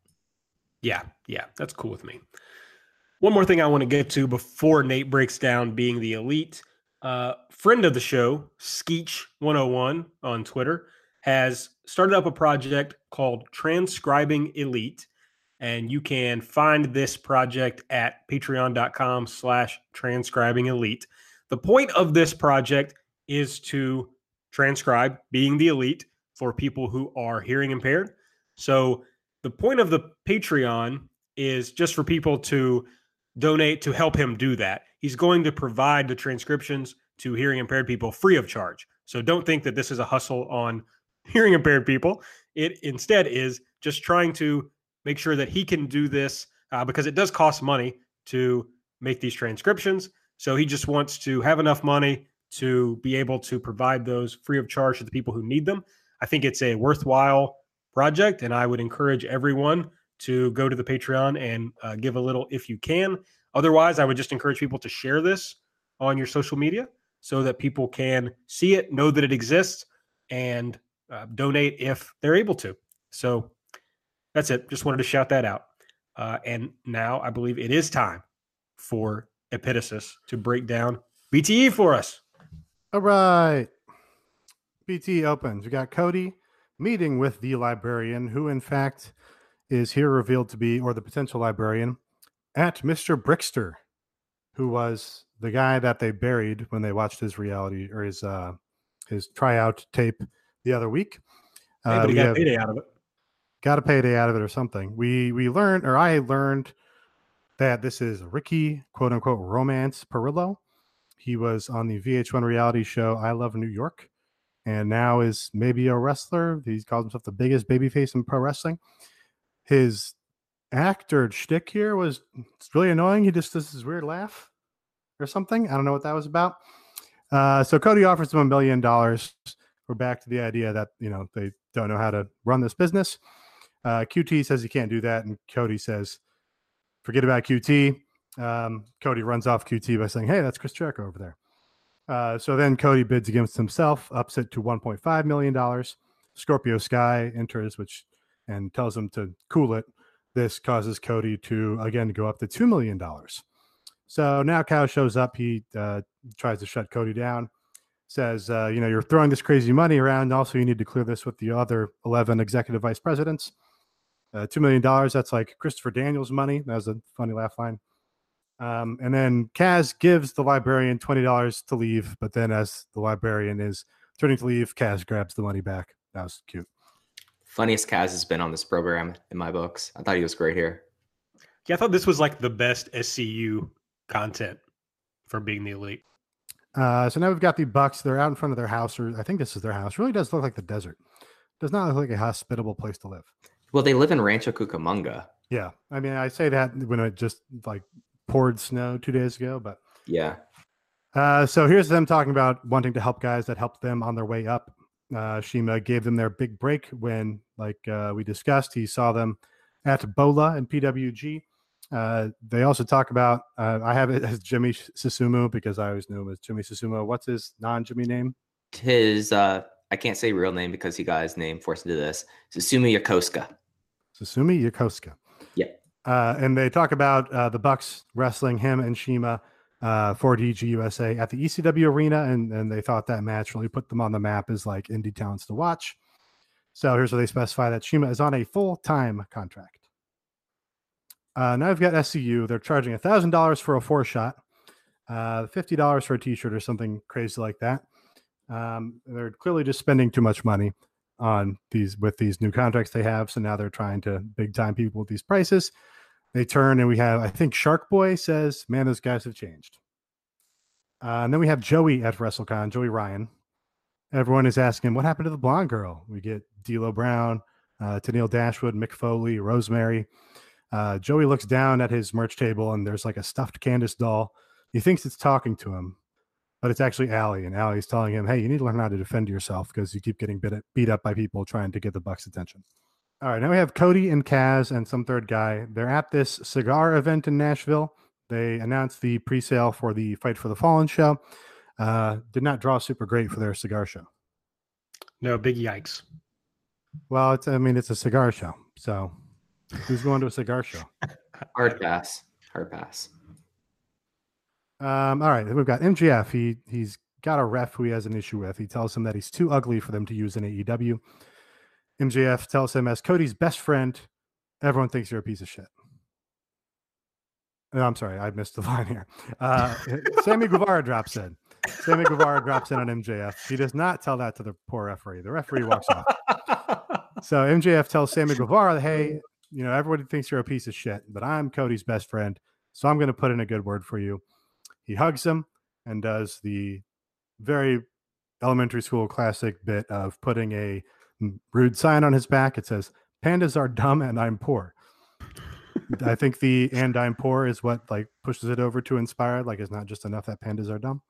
Yeah, yeah, that's cool with me. One more thing I want to get to before Nate breaks down being the elite. Uh, friend of the show, Skeech101 on Twitter, has started up a project called Transcribing Elite. And you can find this project at patreon.com slash transcribing elite. The point of this project is to transcribe being the elite for people who are hearing impaired. So the point of the Patreon is just for people to donate to help him do that. He's going to provide the transcriptions to hearing impaired people free of charge. So don't think that this is a hustle on [LAUGHS] hearing impaired people. It instead is just trying to make sure that he can do this uh, because it does cost money to make these transcriptions. So he just wants to have enough money to be able to provide those free of charge to the people who need them. I think it's a worthwhile project, and I would encourage everyone to go to the Patreon and uh, give a little if you can. Otherwise, I would just encourage people to share this on your social media so that people can see it, know that it exists, and uh, donate if they're able to. So that's it. Just wanted to shout that out. Uh, and now I believe it is time for Epitasis to break down BTE for us. All right. BT opens. We got Cody meeting with the librarian, who in fact is here revealed to be, or the potential librarian, at Mr. Brickster, who was the guy that they buried when they watched his reality or his uh his tryout tape the other week. Uh, we got a payday out of it. got a payday out of it or something. We we learned or I learned that this is Ricky quote unquote romance Perillo. He was on the VH1 reality show I Love New York. And now is maybe a wrestler. He calls himself the biggest babyface in pro wrestling. His actor shtick here was it's really annoying. He just does this weird laugh or something. I don't know what that was about. Uh, so Cody offers him a million dollars. We're back to the idea that you know they don't know how to run this business. Uh, QT says he can't do that, and Cody says, "Forget about QT." Um, Cody runs off QT by saying, "Hey, that's Chris Jericho over there." Uh, so then Cody bids against himself, ups it to 1.5 million dollars. Scorpio Sky enters, which and tells him to cool it. This causes Cody to again go up to two million dollars. So now Cow shows up. He uh, tries to shut Cody down. Says, uh, you know, you're throwing this crazy money around. Also, you need to clear this with the other 11 executive vice presidents. Uh, $2 million. That's like Christopher Daniels' money. That was a funny laugh line. Um, and then Kaz gives the librarian $20 to leave. But then, as the librarian is turning to leave, Kaz grabs the money back. That was cute. Funniest Kaz has been on this program in my books. I thought he was great here. Yeah, I thought this was like the best SCU content for being the elite. Uh, so now we've got the Bucks. They're out in front of their house, or I think this is their house. Really does look like the desert. Does not look like a hospitable place to live. Well, they live in Rancho Cucamonga. Yeah, I mean, I say that when it just like poured snow two days ago, but yeah. Uh, so here's them talking about wanting to help guys that helped them on their way up. Uh, CIMA gave them their big break when, like uh, we discussed, he saw them at BOLA and PWG. Uh, they also talk about, uh, I have it as Jimmy Susumu because I always knew him as Jimmy Susumu. What's his non Jimmy name? His, uh, I can't say real name because he got his name forced into this. Susumu Yokosuka. Susumu Yokosuka. Uh, and they talk about uh, the Bucks wrestling him and CIMA uh, for DG USA at the ECW arena, and, and they thought that match really put them on the map as like indie talents to watch. So here's where they specify that CIMA is on a full time contract. Uh, now I've got SCU. They're charging thousand dollars for a four shot, uh, fifty dollars for a T-shirt or something crazy like that. Um, they're clearly just spending too much money on these with these new contracts they have. So now they're trying to big time people with these prices. They turn and we have, I think Shark Boy says, "Man, those guys have changed." Uh, and then we have Joey at WrestleCon, Joey Ryan. Everyone is asking, "What happened to the blonde girl?" We get D'Lo Brown, uh, Tennille Dashwood, Mick Foley, Rosemary. Uh, Joey looks down at his merch table and there's like a stuffed Candice doll. He thinks it's talking to him, but it's actually Allie, and Allie's telling him, "Hey, you need to learn how to defend yourself because you keep getting beat up by people trying to get the Bucks' attention." All right, now we have Cody and Kaz and some third guy. They're at this cigar event in Nashville. They announced the pre-sale for the Fight for the Fallen show. Uh, did not draw super great for their cigar show. No, big yikes. Well, it's I mean it's a cigar show, so who's going to a cigar show? [LAUGHS] Hard pass. Hard pass. Um, all right, then we've got MJF. He he's got a ref who he has an issue with. He tells him that he's too ugly for them to use in AEW. MJF tells him, as Cody's best friend, everyone thinks you're a piece of shit. No, I'm sorry, I missed the [LAUGHS] line here. Uh, Sammy Guevara drops in. Sammy Guevara drops in on MJF. He does not tell that to the poor referee. The referee walks off. [LAUGHS] So MJF tells Sammy Guevara, "Hey, you know everybody thinks you're a piece of shit, but I'm Cody's best friend, so I'm going to put in a good word for you." He hugs him and does the very elementary school classic bit of putting a rude sign on his back. It says, "Pandas are dumb and I'm poor." I think the [LAUGHS] "and I'm poor" is what like pushes it over to inspired. Like it's not just enough that pandas are dumb.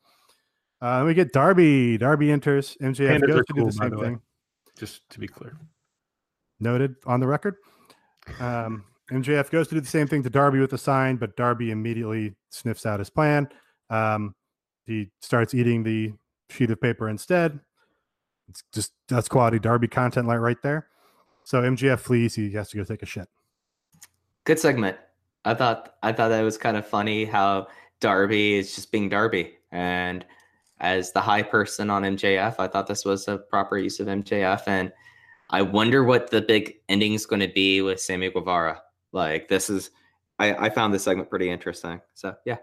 Uh, we get Darby. Darby enters. MJF Pandas goes to cool, do the same the thing. Just to be clear. Noted on the record. Um, MJF goes to do the same thing to Darby with the sign, but Darby immediately sniffs out his plan. Um, he starts eating the sheet of paper instead. It's just that's quality Darby content like right there. So MJF flees. He has to go take a shit. Good segment. I thought I thought that was kind of funny how Darby is just being Darby. And as the high person on MJF, I thought this was a proper use of MJF. And I wonder what the big ending is going to be with Sammy Guevara. Like this is I, I found this segment pretty interesting. So yeah.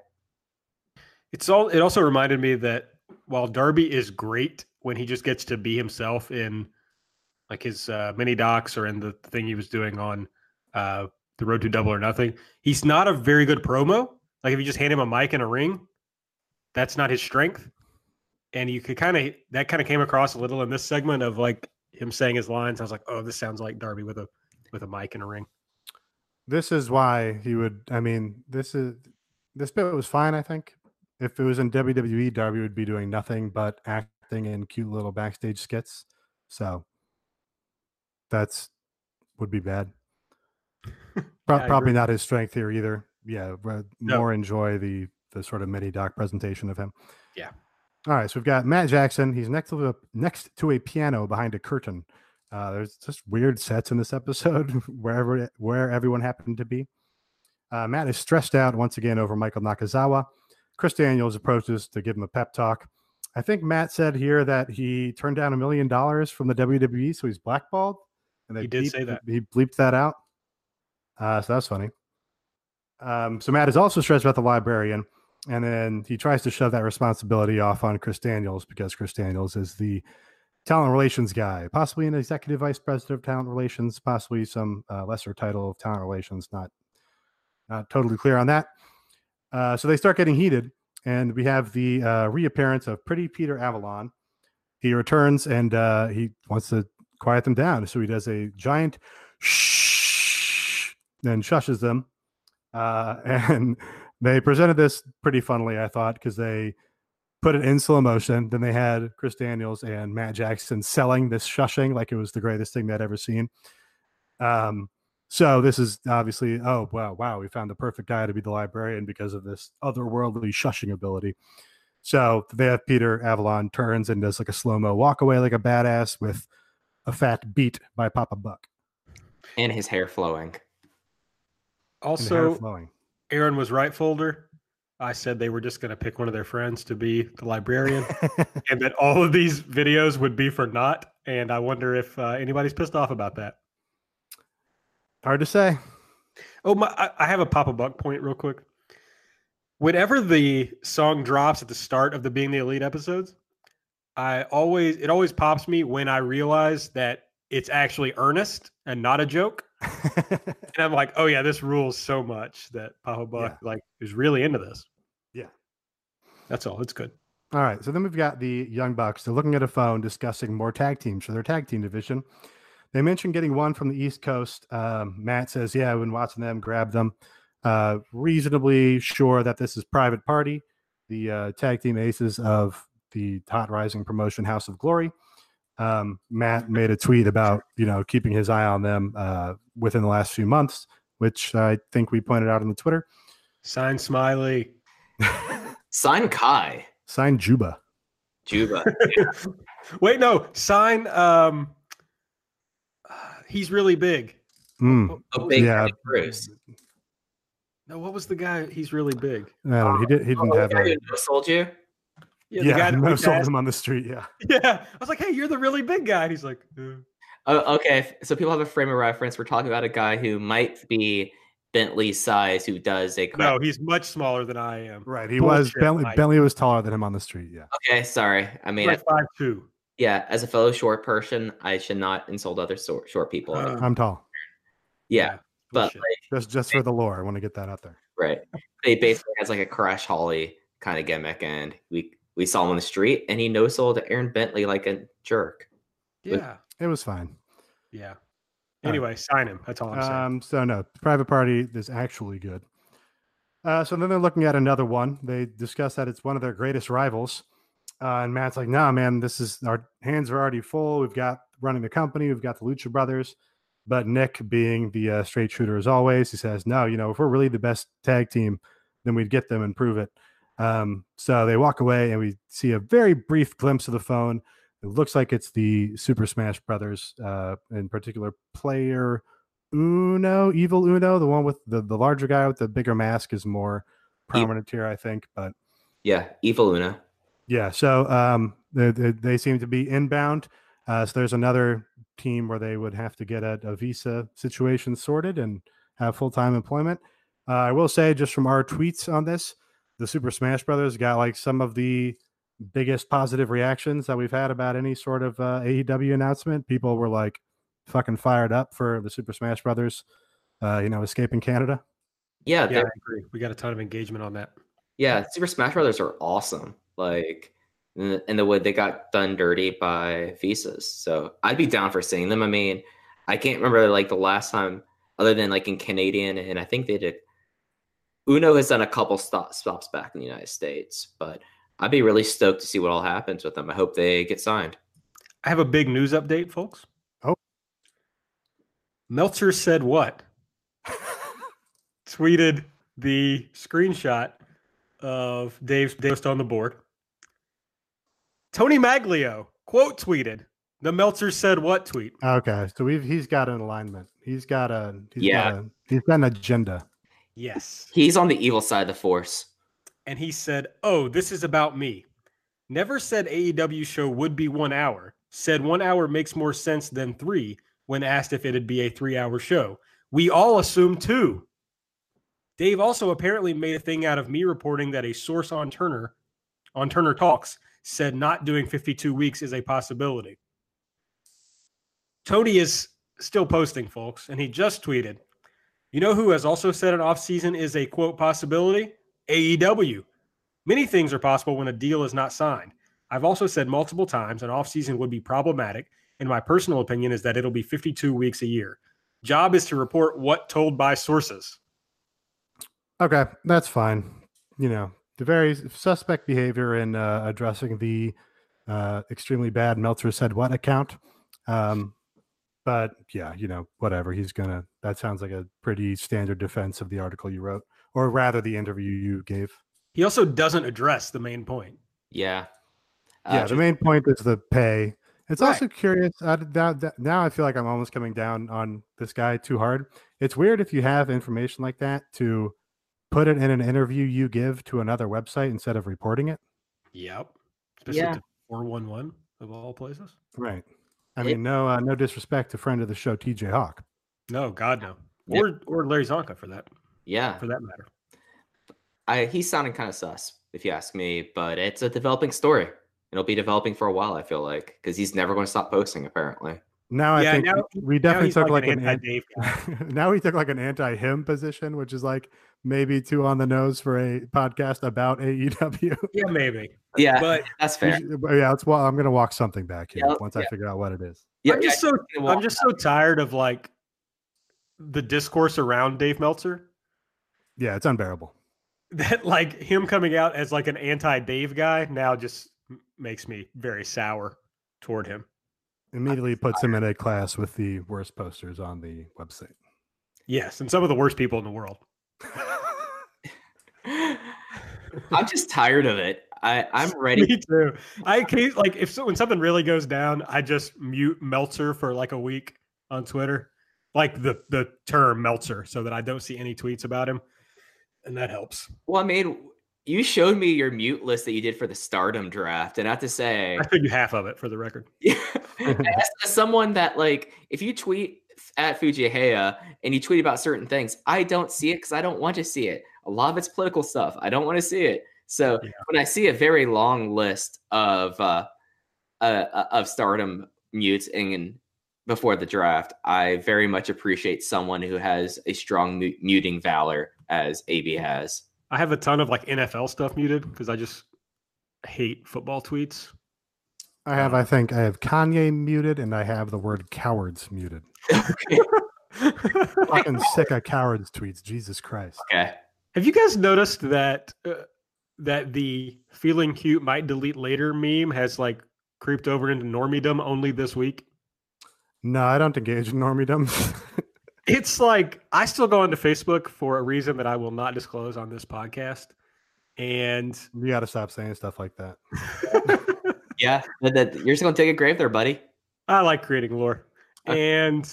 It's all. It also reminded me that while Darby is great when he just gets to be himself in like his uh, mini docs or in the thing he was doing on uh, the Road to Double or Nothing, he's not a very good promo. Like if you just hand him a mic and a ring, that's not his strength. and you could kind of that kind of came across a little in this segment of like him saying his lines. I was like, oh, this sounds like Darby with a with a mic and a ring. This is why he would. I mean, this is this bit was fine. I think if it was in WWE, Darby would be doing nothing but acting in cute little backstage skits. So that's would be bad. Pro- Yeah, probably not his strength here either. Yeah, but No. more enjoy the the sort of mini doc presentation of him. Yeah. All right, so we've got Matt Jackson. He's next to a next to a piano behind a curtain. Uh, there's just weird sets in this episode [LAUGHS] wherever where everyone happened to be. Uh, Matt is stressed out once again over Michael Nakazawa. Chris Daniels approaches to give him a pep talk. I think Matt said here that he turned down a million dollars from the WWE, so he's blackballed. And they He did bleeped- say that. He bleeped that out. Uh, so that's funny. Um, so Matt is also stressed about the librarian, and then he tries to shove that responsibility off on Chris Daniels because Chris Daniels is the talent relations guy, possibly an executive vice president of talent relations, possibly some uh, lesser title of talent relations. Not not totally clear on that. Uh, so they start getting heated, and we have the uh, reappearance of Pretty Peter Avalon. He returns and uh, he wants to quiet them down, so he does a giant shh, and shushes them. Uh, [LAUGHS] and they presented this pretty funnily, I thought, because they put it in slow motion. Then they had Chris Daniels and Matt Jackson selling this shushing like it was the greatest thing they'd ever seen. Um, so this is obviously, oh wow, wow, we found the perfect guy to be the librarian because of this otherworldly shushing ability. So they have Peter Avalon turns and does like a slow mo walk away like a badass with a fat beat by Papa Buck and his hair flowing. and hair Also, flowing. Aaron was right folder. I said they were just going to pick one of their friends to be the librarian, [LAUGHS] and that all of these videos would be for naught. And I wonder if uh, anybody's pissed off about that. Hard to say. Oh my! I, have a Papa Buck point real quick. Whenever the song drops at the start of the Being the Elite episodes, I always it always pops me when I realize that it's actually earnest and not a joke. [LAUGHS] And I'm like, oh yeah, this rules so much that Papa Buck like is really into this. Yeah. That's all. It's good. All right. So then we've got the Young Bucks. They're looking at a phone discussing more tag teams for their tag team division. They mentioned getting one from the East Coast. Um, Matt says, Yeah, I've been watching them, grab them. Uh, reasonably sure that this is Private Party, the uh, tag team aces of the hot rising promotion House of Glory. Um, Matt made a tweet about, you know, keeping his eye on them uh, within the last few months, which I think we pointed out on the Twitter. Sign Smiley. Sign Kai. Sign Juba. Juba. [LAUGHS] Wait, no. Sign. Um, he's really big. Mm. What- A was- big Yeah. Bruce. No, what was the guy? He's really big. I don't know. He, did, he didn't Oh, have guy a. who no-sold you? Yeah, Yeah, the guy that no we sold him on the street. Yeah. [LAUGHS] Yeah, I was like, "Hey, you're the really big guy." And he's like, "Uh." Oh, okay. So people have a frame of reference. We're talking about a guy who might be Bentley's size, who does a. "No, he's much smaller than I am." Right. He was Bentley. Mike. Bentley was taller than him on the street. Yeah. Okay, sorry. I mean, like five two. Yeah. As a fellow short person, I should not insult other short, short people. Uh, I'm tall. yeah, but like, Just just for the lore, I want to get that out there. right. He basically has like a Crash Holly kind of gimmick, and we we saw him on the street, and he no sold Aaron Bentley like a jerk. yeah, It was fine. yeah. right. Anyway, sign him. That's all I'm saying. Um. So no, private party is actually good. Uh, so then they're looking at another one. They discuss that it's one of their greatest rivals. Uh, and Matt's like, "Nah, man, this is our hands are already full. We've got running the company. We've got the Lucha Brothers." But Nick, being the uh, straight shooter as always, he says, "No, you know, if we're really the best tag team, then we'd get them and prove it." Um, so they walk away, and we see a very brief glimpse of the phone. It looks like it's the Super Smash Brothers, uh, in particular, player Uno, Evil Uno, the one with the, the larger guy with the bigger mask is more prominent here, I think. But Yeah, Evil Uno. Yeah, so um, they, they, they seem to be inbound. Uh, so there's another team where they would have to get a, a visa situation sorted and have full time employment. Uh, I will say, just from our tweets on this, the Super Smash Brothers got like some of the biggest positive reactions that we've had about any sort of uh, AEW announcement. People were like fucking fired up for the Super Smash Brothers, uh, you know, escaping Canada. Yeah, yeah, I agree. We got a ton of engagement on that. yeah. Super Smash Brothers are awesome. Like in the, in the way they got done dirty by visas. So I'd be down for seeing them. I mean, I can't remember like the last time, other than like in Canadian, and I think they did. Uno has done a couple stop, stops back in the United States, but I'd be really stoked to see what all happens with them. I hope they get signed. I have a big news update, folks. Oh. Meltzer said what? [LAUGHS] Tweeted the screenshot of Dave's post on the board. Tony Maglio quote tweeted the Meltzer said what tweet. Okay, so we've he's got an alignment. He's got a he's Yeah. got a, he's got an agenda. Yes. He's on the evil side of the force. and he said, "Oh, this is about me." Never said AEW show would be 1 hour. Said 1 hour makes more sense than 3 when asked if it'd be a 3-hour show. We all assume 2. Dave also apparently made a thing out of me reporting that a source on Turner on Turner Talks said not doing 52 weeks is a possibility. Tony is still posting, folks, and he just tweeted, "You know who has also said an off season is a quote possibility? AEW. Many things are possible when a deal is not signed. I've also said multiple times an offseason would be problematic, and my personal opinion is that it'll be 52 weeks a year. Job is to report what told by sources. Okay, that's fine. You know, the very suspect behavior in uh, addressing the uh, extremely bad Meltzer said what account. Um, but yeah, you know, whatever. He's gonna. That sounds like a pretty standard defense of the article you wrote, or rather, the interview you gave. He also doesn't address the main point. Yeah. Uh, yeah, the main point is the pay. It's Right. also curious. Uh, now, that- now I feel like I'm almost coming down on this guy too hard. It's weird if you have information like that to put it in an interview you give to another website instead of reporting it. Yep. Especially Yeah. 411 of all places. Right. I It- mean, no, uh, no disrespect to friend of the show, TJ Hawke. No, God no. Yeah. Or or Larry Csonka for that yeah. for that matter. I, he's sounding kind of sus, if you ask me, but it's a developing story. It'll be developing for a while, I feel like, because he's never going to stop posting, apparently. Now I Yeah, think now- we definitely he's took like like, an an, an- anti-Dave [LAUGHS] now we took like an anti-him position, which is like maybe too on the nose for a podcast about AEW. [LAUGHS] Yeah, maybe. Yeah, But that's fair. should- but yeah, it's well, I'm gonna walk something back here Yeah, once I figure out what it is. Yeah, I'm just so I'm just so tired of like the discourse around Dave Meltzer Yeah, it's unbearable. [LAUGHS] that like him coming out as like an anti-Dave guy now just makes me very sour toward him. Immediately puts him in a class with the worst posters on the website. Yes, and some of the worst people in the world. [LAUGHS] I'm just tired of it. I, I'm [LAUGHS] ready. Me too. I can like if so, when something really goes down, I just mute Meltzer for like a week on Twitter, like the the term Meltzer, so that I don't see any tweets about him, and that helps. Well, I mean, you showed me your mute list that you did for the Stardom draft, and I have to say, I figured half of it for the record. [LAUGHS] as, as someone that like, if you tweet at Fujihaya and you tweet about certain things, I don't see it because I don't want to see it. A lot of it's political stuff. I don't want to see it. So Yeah. when I see a very long list of uh, uh of Stardom mutes and before the draft, I very much appreciate someone who has a strong mu- muting valor as AB has. I have a ton of like NFL stuff muted because I just hate football tweets. I have, I think, I have Kanye muted, and I have the word cowards muted. [LAUGHS] [LAUGHS] Fucking sick of cowards tweets. Jesus Christ. Okay. Have you guys noticed that uh, that the feeling cute might delete later meme has like creeped over into normiedom only this week? No, I don't engage in normiedom. [LAUGHS] It's like I still go onto Facebook for a reason that I will not disclose on this podcast. And you got to stop saying stuff like that. [LAUGHS] Yeah, that, that- you're just gonna take a grave there, buddy. I like creating lore. And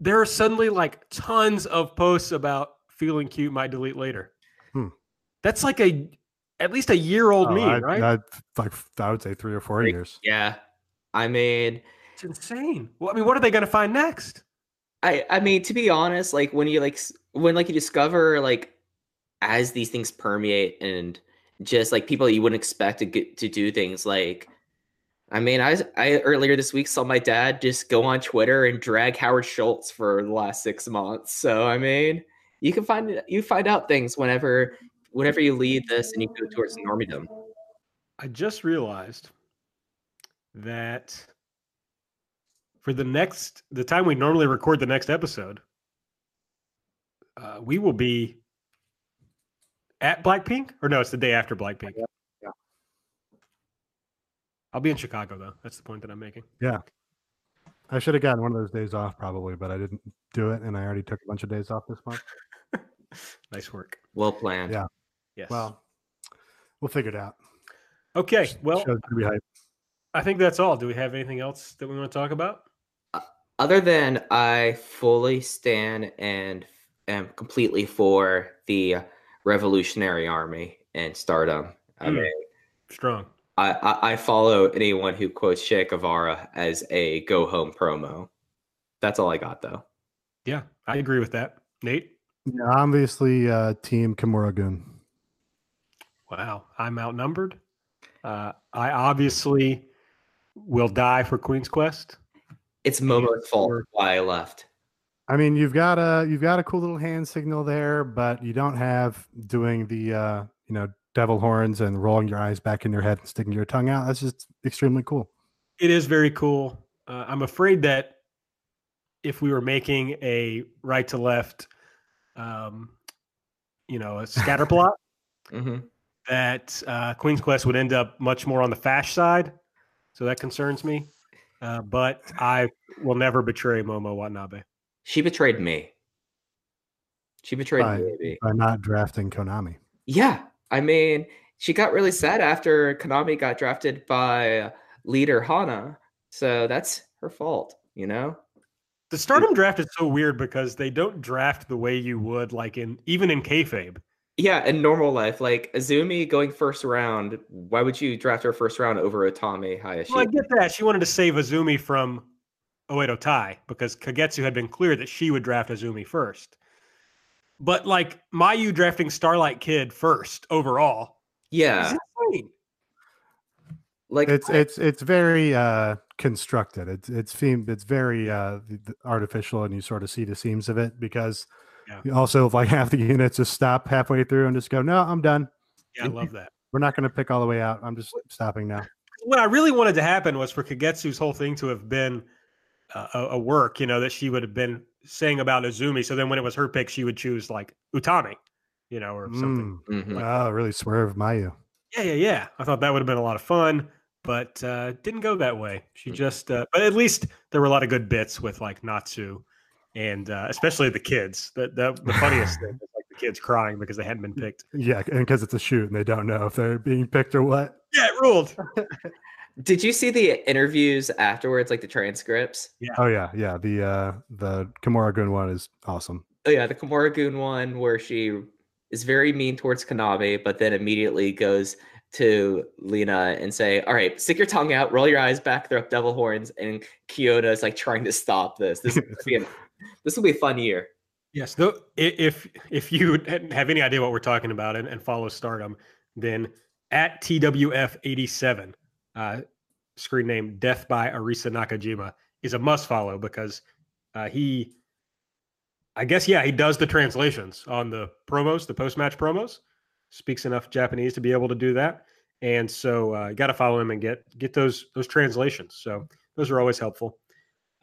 there are suddenly like tons of posts about feeling cute might delete later. Hmm. That's like a at least a year old Oh, meme, I, right? I, like I would say three or four Like, years. Yeah, I mean, it's insane. Well, I mean, what are they going to find next? I I mean to be honest, like when you like when like you discover like as these things permeate and just like people you wouldn't expect to get to do things like I mean I I earlier this week saw my dad just go on Twitter and drag Howard Schultz for the last 6 months. So I mean, you can find you find out things whenever whenever you lead this and you go towards normiedom. I just realized that for the next the time we normally record the next episode, uh, we will be at Blackpink, or no, it's the day after Blackpink. Yeah, yeah. I'll be in Chicago though. That's the point that I'm making. Yeah. I should have gotten one of those days off probably, but I didn't do it, and I already took a bunch of days off this month. [LAUGHS] nice work. Well planned. Yeah. Yes. Well, we'll figure it out. okay. Well, be hype. I think that's all. Do we have anything else that we want to talk about? Other than I fully stand and am completely for the Revolutionary Army and Stardom. I Hmm. mean, Strong. I, I, I follow anyone who quotes Che Guevara as a go home promo. That's all I got though. Yeah, I agree with that. Nate. Yeah, obviously, uh, Team Kimura Gun. Wow, I'm outnumbered. Uh, I obviously will die for Queen's Quest. It's Momo's fault Sure. why I left. I mean, you've got a you've got a cool little hand signal there, but you don't have doing the uh, you know devil horns and rolling your eyes back in your head and sticking your tongue out. That's just extremely cool. It is very cool. Uh, I'm afraid that if we were making a right to left, um, you know, a scatter [LAUGHS] plot, hmm that uh, Queen's Quest would end up much more on the fash side. So that concerns me. Uh, but I will never betray Momo Watanabe. She betrayed me. She betrayed By- me, baby. By not drafting Konami. Yeah, I mean, she got really sad after Konami got drafted by leader Hana. So that's her fault, you know? The Stardom draft is so weird because they don't draft the way you would, like in even in kayfabe. Yeah, in normal life, like Azumi going first round, why would you draft her first round over Utami Hayashi? Well, I get that. She wanted to save Azumi from Oedo Tai because Kagetsu had been clear that she would draft Azumi first. But like Mayu drafting Starlight Kid first overall yeah, is insane. like It's it's it's very uh, constructed. It's it's themed It's very uh, th- th- artificial, and you sort of see the seams of it because Yeah. you also like half the units just stop halfway through and just go, no, I'm done. Yeah, I love that. We're not going to pick all the way out. I'm just stopping now. What I really wanted to happen was for Kagetsu's whole thing to have been uh, a, a work, you know, that she would have been saying about Azumi. So then when it was her pick, she would choose like Utami, you know, or something. Mm. mhm. Oh, really swerve Mayu. Yeah, yeah, yeah. I thought that would have been a lot of fun, but uh, didn't go that way. She just, uh, but at least there were a lot of good bits with like Natsu, and uh, especially the kids. The the, the funniest [LAUGHS] thing is like the kids crying because they hadn't been picked. Yeah, and because it's a shoot and they don't know if they're being picked or what. Yeah, it ruled. [LAUGHS] Did you see the interviews afterwards, like the transcripts? Yeah. Oh yeah, yeah. The uh the Kimura Gun one is awesome. Oh yeah, the Kimura Goon one where she is very mean towards Kaname, but then immediately goes to Lena and say, "All right, stick your tongue out, roll your eyes back, throw up devil horns." And Kyoto is like trying to stop this. This will be an, this will be a fun year. Yes, though, if if you have any idea what we're talking about and, and follow Stardom, then at TWF87, uh, screen name Death by Arisa Nakajima is a must follow because uh, he, I guess, yeah, he does the translations on the promos, the post match promos. Speaks enough Japanese to be able to do that, and so uh, you got to follow him and get get those those translations. So those are always helpful.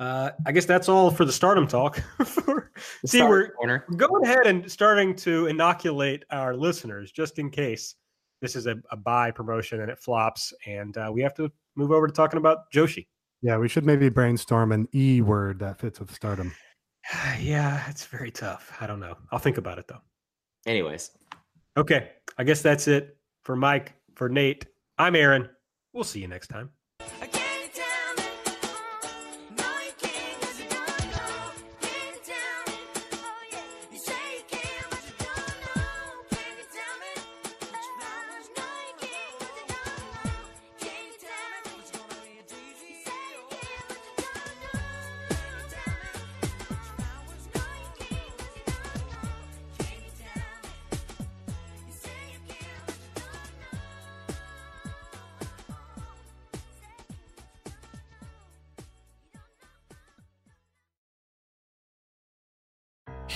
Uh, I guess that's all for the Stardom talk. [LAUGHS] The see, Star we're corner. going ahead and starting to inoculate our listeners just in case this is a, a buy promotion and it flops and uh, we have to move over to talking about joshi. Yeah, we should maybe brainstorm an E word that fits with stardom. [SIGHS] yeah it's very tough. I don't know. I'll think about it though. Anyways, okay i guess that's it for mike. For nate i'm aaron. We'll see you next time